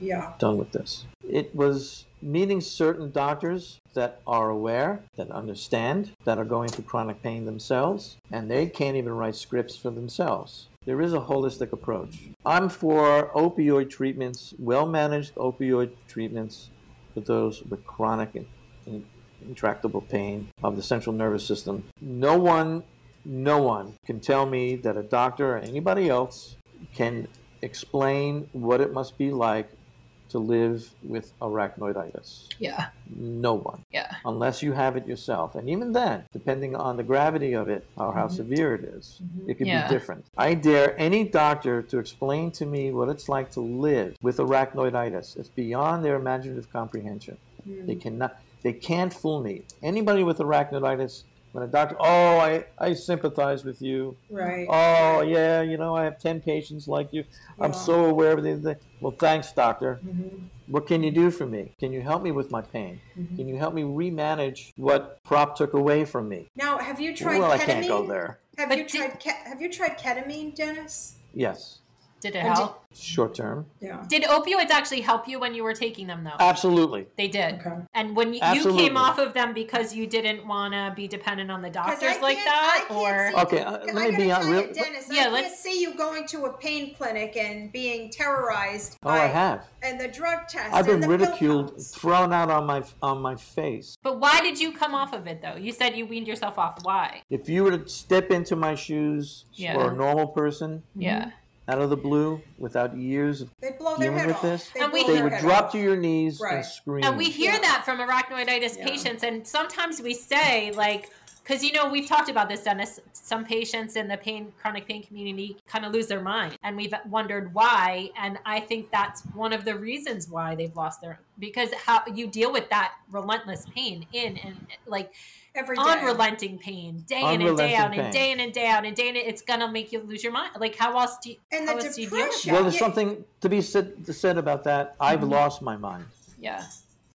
Yeah. done with this. It was meeting certain doctors that are aware, that understand, that are going through chronic pain themselves, and they can't even write scripts for themselves. There is a holistic approach. I'm for opioid treatments, well managed opioid treatments for those with chronic and, and intractable pain of the central nervous system. No one, no one can tell me that a doctor or anybody else can explain what it must be like to live with arachnoiditis. Yeah. No one Yeah. unless you have it yourself. And even then, depending on the gravity of it or how mm-hmm. severe it is, mm-hmm. it could Yeah. be different. I dare any doctor to explain to me what it's like to live with arachnoiditis. It's beyond their imaginative comprehension. They mm. cannot. They can't fool me. Anybody with arachnoiditis, when a doctor, oh, I, I sympathize with you. Right. Oh, yeah, you know, I have 10 patients like you. I'm so aware of everything. Well, thanks, doctor. Mhm. What can you do for me? Can you help me with my pain? Mm-hmm. Can you help me remanage what prop took away from me? Now, have you tried well, ketamine? I can't go there. Have But you did- tried ke- Have you tried ketamine, Dennis? Yes, Did it And did- help? short term. Yeah. Did opioids actually help you when you were taking them, though? Absolutely. They did. Okay. And when you, you came off of them because you didn't want to be dependent on the 'Cause I doctors like can't- that, I or can't see, Okay, uh, let me be on- real- Dennis. Yeah, I can't let's- see you going to a pain clinic and being terrorized. Oh, by, I have. And the drug test. I've and been the ridiculed, thrown out on my on my face. but why did you come off of it though? You said you weaned yourself off. Why? If you were to step into my shoes Yeah. for a normal person Yeah. Out of the blue without years of They blow their dealing head with off. this, They And we they would drop off. to your knees Right. and scream. And we hear Yeah. that from arachnoiditis Yeah. patients, and sometimes we say like. Because you know we've talked about this, Dennis. Some patients in the pain, chronic pain community, kind of lose their mind, and we've wondered why. And I think that's one of the reasons why they've lost their because how you deal with that relentless pain in and like every day. unrelenting pain, day in and day Unrelenting out, and day in and day out, and day in. It's gonna make you lose your mind. Like how else do you? And how the else do you deal with depression. Well, there's Yeah. something to be said, said about that. I've Mm-hmm. lost my mind. Yeah,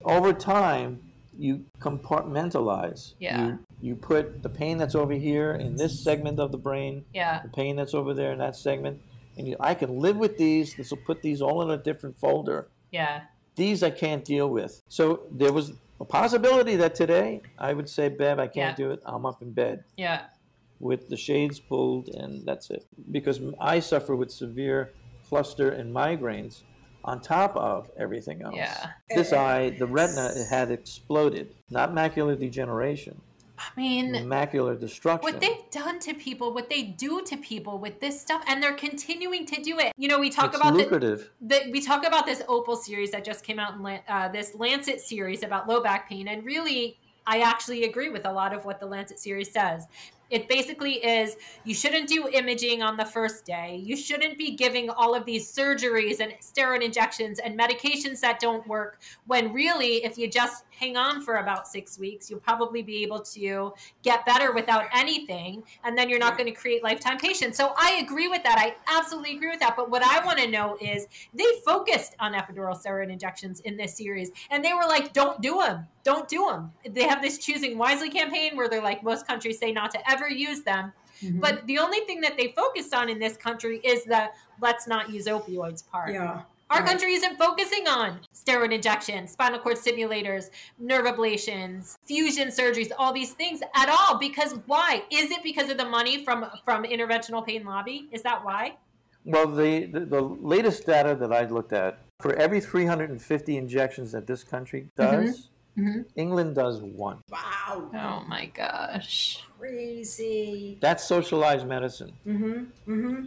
over time you compartmentalize Yeah. you, you put the pain that's over here in this segment of the brain yeah, the pain that's over there in that segment and you, i can live with these this will put these all in a different folder. Yeah, these i can't deal with. So there was a possibility that today i would say bev i can't Yeah. do it. I'm up in bed. Yeah, with the shades pulled and that's it. Because i suffer with severe cluster and migraines on top of everything else. Yeah. this eye the retina had exploded. Not macular degeneration I mean, macular destruction what they've done to people, what they do to people with this stuff, and they're continuing to do it. You know, we talk it's about the, lucrative the, we talk about this Opal series that just came out in uh, this Lancet series about low back pain, and really, I actually agree with a lot of what the Lancet series says. It basically is you shouldn't do imaging on the first day. You shouldn't be giving all of these surgeries and steroid injections and medications that don't work. When really, if you just hang on for about six weeks, you'll probably be able to get better without anything. And then you're not going to create lifetime patients. So I agree with that. I absolutely agree with that. But what I want to know is they focused on epidural steroid injections in this series and they were like, don't do them. Don't do them. They have this choosing wisely campaign where they're like, most countries say not to ever use them. Mhm. But the only thing that they focused on in this country is the let's not use opioids part. yeah. Our Right. country isn't focusing on steroid injections, spinal cord stimulators, nerve ablations, fusion surgeries, all these things at all. Because why? Is it because of the money from from interventional pain lobby? Is that why? well the, the the latest data that i looked at for every 350 injections that this country does Mhm. england does one Wow. Oh my gosh. Crazy. that's socialized medicine Mm-hmm. Mm-hmm.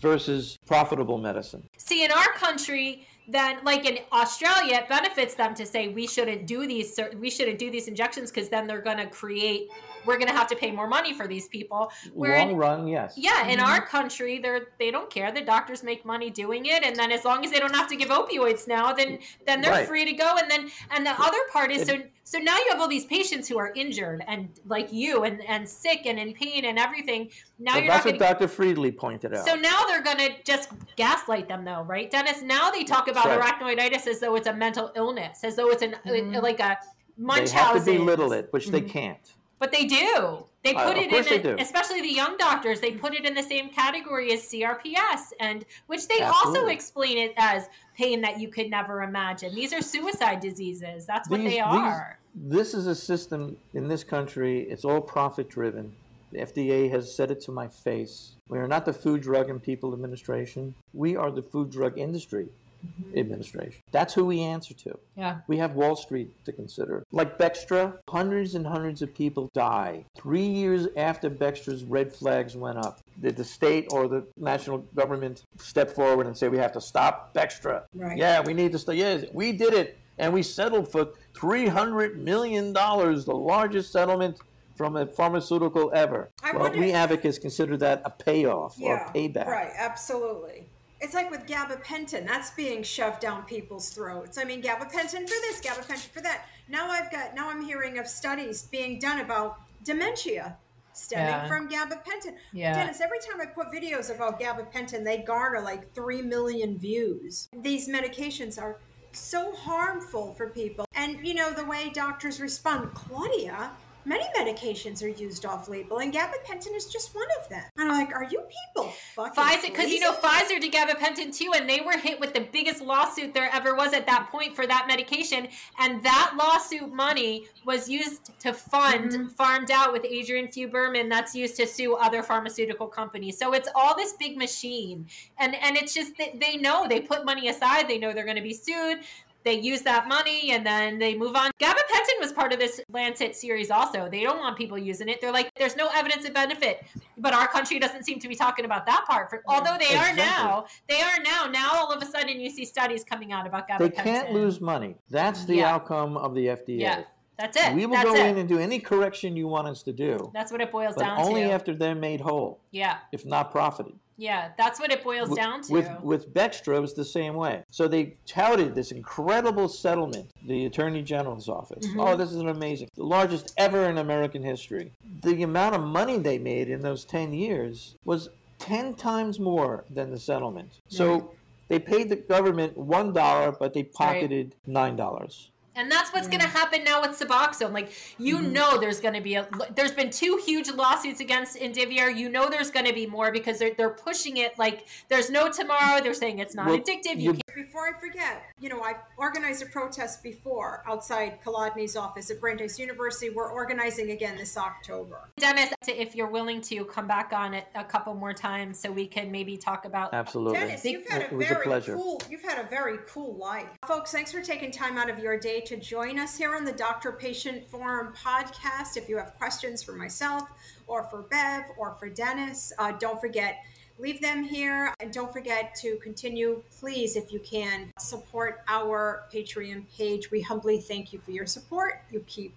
versus profitable medicine See, in our country, then like in Australia, it benefits them to say we shouldn't do these we shouldn't do these injections because then they're going to create we're going to have to pay more money for these people. Where Long in, run, yes. yeah, in our country, they're they don't care. The doctors make money doing it, and then as long as they don't have to give opioids now, then then they're Right. free to go. And then and the other part is so so now you have all these patients who are injured and like you and and sick and in pain and everything. Now But you're not that's going what Dr. Friedly pointed out. so now they're going to just gaslight them, though, right, Dennis? Now they talk about right. arachnoiditis as though it's a mental illness, as though it's an Mhm. like a Munchausen. they Munchausen. have to belittle it, which they can't. But they do. They Uh, put of it in, a- especially the young doctors. They put it in the same category as CRPS, and which they also explain it as pain that you could never imagine. These are suicide diseases. That's what These- they these- are. This is a system in this country, it's all profit driven. The FDA has said it to my face. We are not the Food, Drug, and People Administration. We are the Food, Drug Industry Mm-hmm. Administration. That's who we answer to. Yeah. We have Wall Street to consider. Like Bextra, hundreds and hundreds of people die. Three years after Bextra's red flags went up, did the state or the national government step forward and say we have to stop Bextra? Right. Yeah, we need to stop. Yes, we did it. And we settled for $300 million, the largest settlement from a pharmaceutical ever. I well, wonder- we advocates consider that a payoff or a payback. right, absolutely. It's like with gabapentin, that's being shoved down people's throats. I mean, gabapentin for this, gabapentin for that. Now I've got, now I'm hearing of studies being done about dementia stemming Yeah. from gabapentin. Yeah. Dennis, every time I put videos about gabapentin, they garner like 3 million views. These medications are so harmful for people. And you know, the way doctors respond, Claudia, many medications are used off label, and gabapentin is just one of them. And I'm like, are you people fucking Pfizer, because you know? Pfizer did gabapentin too, and they were hit with the biggest lawsuit there ever was at that point for that medication, and that lawsuit money was used to fund Mm-hmm. PharmedOut with Adriane Fugh-Berman. That's used to sue other pharmaceutical companies. So it's all this big machine, and and it's just that they know they put money aside. They know they're going to be sued. They use that money and then they move on. Gabapentin was part of this Lancet series also. They don't want people using it. They're like, there's no evidence of benefit. But our country doesn't seem to be talking about that part. For, although they are now. They are now. Now all of a sudden you see studies coming out about gabapentin. They can't lose money. That's the Yeah. outcome of the FDA. Yeah. That's it. We will That's go it. in and do any correction you want us to do, That's what it boils down only to. Only after they're made whole, yeah. if not profited. Yeah. That's what it boils With- down to. With with Bextra, it was the same way. So they touted this incredible settlement, the Attorney General's office. Mm-hmm. Oh, this is an amazing, the largest ever in American history. The amount of money they made in those ten years was ten times more than the settlement. So they paid the government one dollar, but they pocketed nine dollars. And that's what's going to happen now with Suboxone. Like you mm-hmm. know, there's going to be a. There's been two huge lawsuits against Indivior. You know, there's going to be more because they're they're pushing it like there's no tomorrow. They're saying it's not Well, addictive. You you- can't. Before I forget, you know, I've organized a protest before outside Kolodny's office at Brandeis University. We're organizing again this October. Dennis, if you're willing to come back on it a couple more times, so we can maybe talk about. Absolutely. Dennis, you've had It a was a very pleasure. cool. You've had a very cool life, folks. Thanks for taking time out of your day to join us here on the Doctor Patient Forum podcast. If you have questions for myself, or for Bev, or for Dennis, uh, don't forget leave them here, and don't forget to continue. Please, if you can, support our Patreon page. We humbly thank you for your support. You keep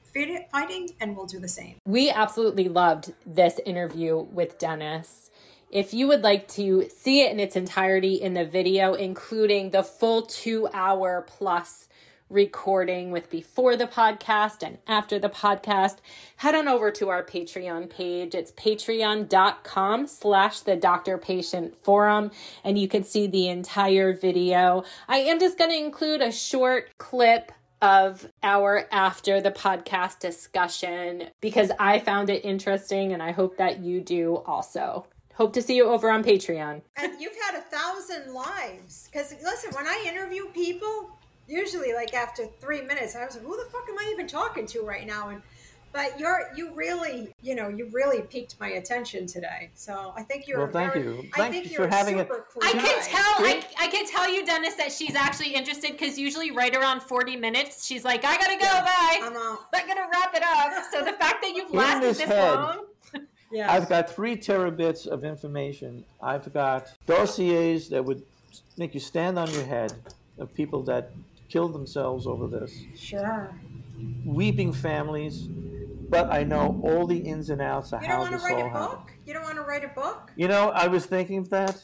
fighting, and we'll do the same. We absolutely loved this interview with Dennis. If you would like to see it in its entirety in the video, including the full two hour plus recording with before the podcast and after the podcast, head on over to our Patreon page. It's patreon.com slash the doctor patient forum, and you can see the entire video. I am just going to include a short clip of our after the podcast discussion because I found it interesting and I hope that you do also. Hope to see you over on Patreon. and you've had a thousand lives. Because listen, when I interview people, usually like after three minutes, I was like, "Who the fuck am I even talking to right now?" And but you're you really, you know, you really piqued my attention today. So I think you're. Well, thank very- you. I Thank think you you're for having a- super cool I guy. can tell I, I can tell you, Dennis, that she's actually interested because usually right around 40 minutes, she's like, I gotta go, bye. I'm out. I'm gonna wrap it up. So the fact that you've lasted this this head, long. Yeah. I've got three terabits of information. I've got dossiers that would make you stand on your head. of people that killed themselves over this, Sure. weeping families, but I know all the ins and outs of You don't how want to this write all a happened. book? You don't want to write a book? You know, I was thinking of that.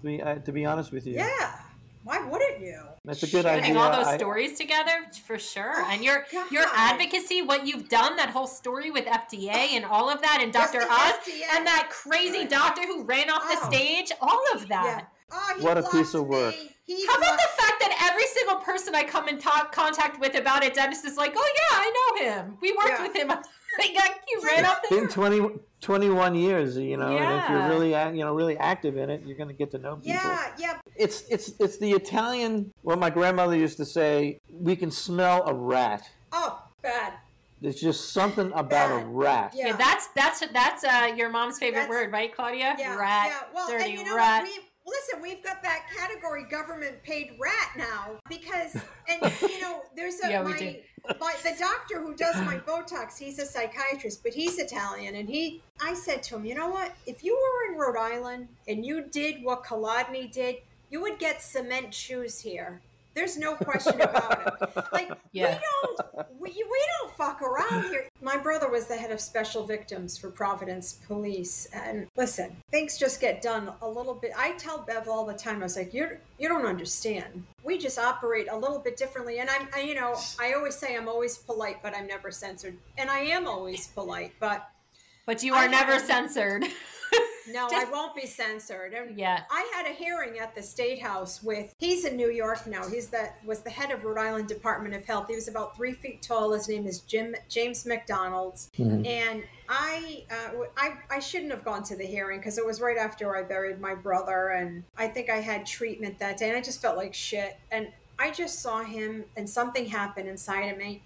To be, uh, to be honest with you, Yeah. Why wouldn't you? that's a good Putting idea. all those I- stories together for sure, Oh, and your God. your advocacy, what you've done, that whole story with FDA and all of that, and Dr. Oz, FDA. and that crazy doctor who ran off the Oh. stage, all of Yeah. That. Oh, he What a piece blocked of work. He How about the fact that every single person I come in talk, contact with about it, Dennis is like, "Oh yeah, I know him. We worked Yeah. with him. Like, you ran off the been 20, 21 years, you know, and if you're really, you know, really active in it, you're going to get to know people. Yeah, yeah. It's, it's, it's the Italian, what my grandmother used to say, we can smell a rat. Oh, bad. There's just something about a rat. Yeah. Yeah, that's that's that's uh, your mom's favorite That's- word, right, Claudia? Yeah, rat, yeah. Well, dirty and you know rat. what? Listen, we've got that category government paid rat now because, and you know, there's a Yeah, my, my the doctor who does my Botox. He's a psychiatrist, but he's Italian, and he. I said to him, you know what? If you were in Rhode Island and you did what Kolodny did, you would get cement shoes here. There's no question about it. Like Yeah. we don't we, we don't fuck around here. My brother was the head of special victims for Providence Police, and listen, things just get done a little bit. I tell Bev all the time. I was like, you you don't understand. We just operate a little bit differently. And I'm I, you know I always say I'm always polite, but I'm never censored, and I am always polite, but. But you I are never haven't- censored. No, Just- I won't be censored. And Yeah. I had a hearing at the State House with. He's in New York now. He's the was the head of Rhode Island Department of Health. He was about three feet tall. His name is Jim James McDonald. And I, uh, w- I I shouldn't have gone to the hearing because it was right after I buried my brother, and I think I had treatment that day, and I just felt like shit. And I just saw him, and something happened inside of me.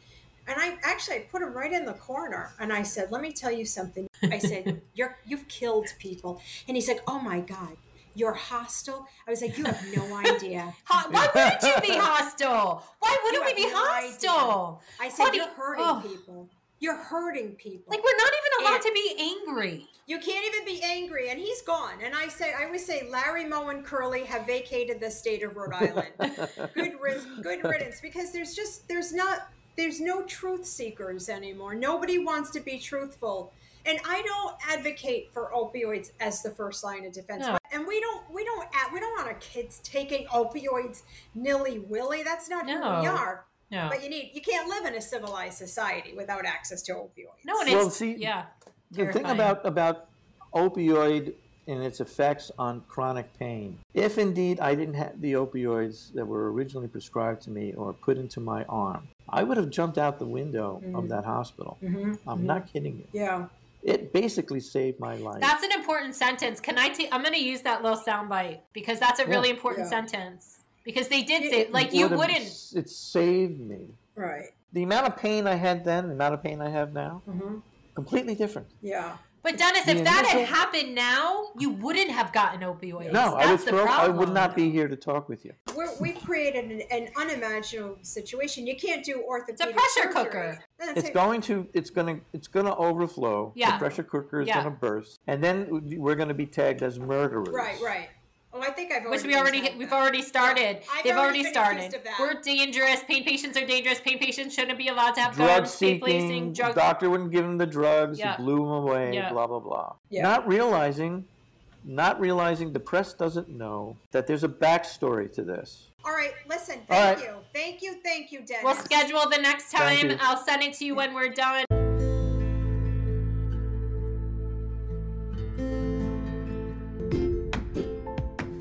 And I actually I put him right in the corner and I said, Let me tell you something. I said, You're you've killed people. And he's like, Oh my God, you're hostile. I was like, You have no idea. Why wouldn't you be hostile? Why wouldn't we be no hostile? I said, You're hurting oh. people. You're hurting people. Like we're not even allowed And- to be angry. You can't even be angry, and he's gone. And I say, I always say, Larry Moe and Curly have vacated the state of Rhode Island. good, ris- good riddance, because there's just there's not there's no truth seekers anymore. Nobody wants to be truthful, and I don't advocate for opioids as the first line of defense. No. And we don't we don't ad- we don't want our kids taking opioids nilly willy. That's not who we are. No. But you need you can't live in a civilized society without access to opioids. No, and Well, it's see, yeah. The thing about about opioid and its effects on chronic pain. If indeed I didn't have the opioids that were originally prescribed to me or put into my arm, I would have jumped out the window of mm-hmm. that hospital. Mm-hmm. I'm mm-hmm. not kidding you. Yeah. It basically saved my life. That's an important sentence. Can I take? I'm going to use that little soundbite because that's a really Yeah. important Yeah. sentence. Because they did It- say, it like, you Would wouldn't. It saved me. Right. The amount of pain I had then, the amount of pain I have now, completely different. Yeah. But Dennis, The if that had happened now, you wouldn't have gotten opioids. No, I would That's the throw. I would not be here to talk with you. We're, we've created an, an unimaginable situation. You can't do orthopedic. pressure surgery. cooker. It's it. going to. It's going to. It's going to overflow. Yeah. The pressure cooker is Yeah. going to burst, and then we're going to be tagged as murderers. Right, right. Oh, I think I've already Which we already said we've already started. I've They've already already started. of that. We're dangerous. Pain patients are dangerous. Pain patients shouldn't be allowed to have Drug guns. Pain placing drug. Doctor wouldn't give him the drugs. Yeah. He blew him away. Yeah. Blah blah blah. Yeah. Not realizing, not realizing the press doesn't know that there's a backstory to this. All right, listen. Thank right. you, thank you, thank you, Dennis. We'll schedule the next time. I'll send it to you when we're done.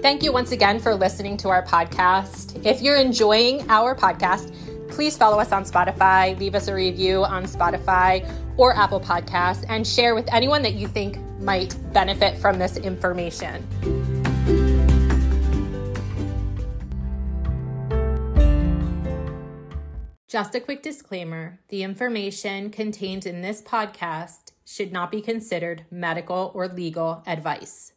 Thank you once again for listening to our podcast. If you're enjoying our podcast, please follow us on Spotify, leave us a review on Spotify or Apple Podcasts, and share with anyone that you think might benefit from this information. Just a quick disclaimer the information contained in this podcast should not be considered medical or legal advice.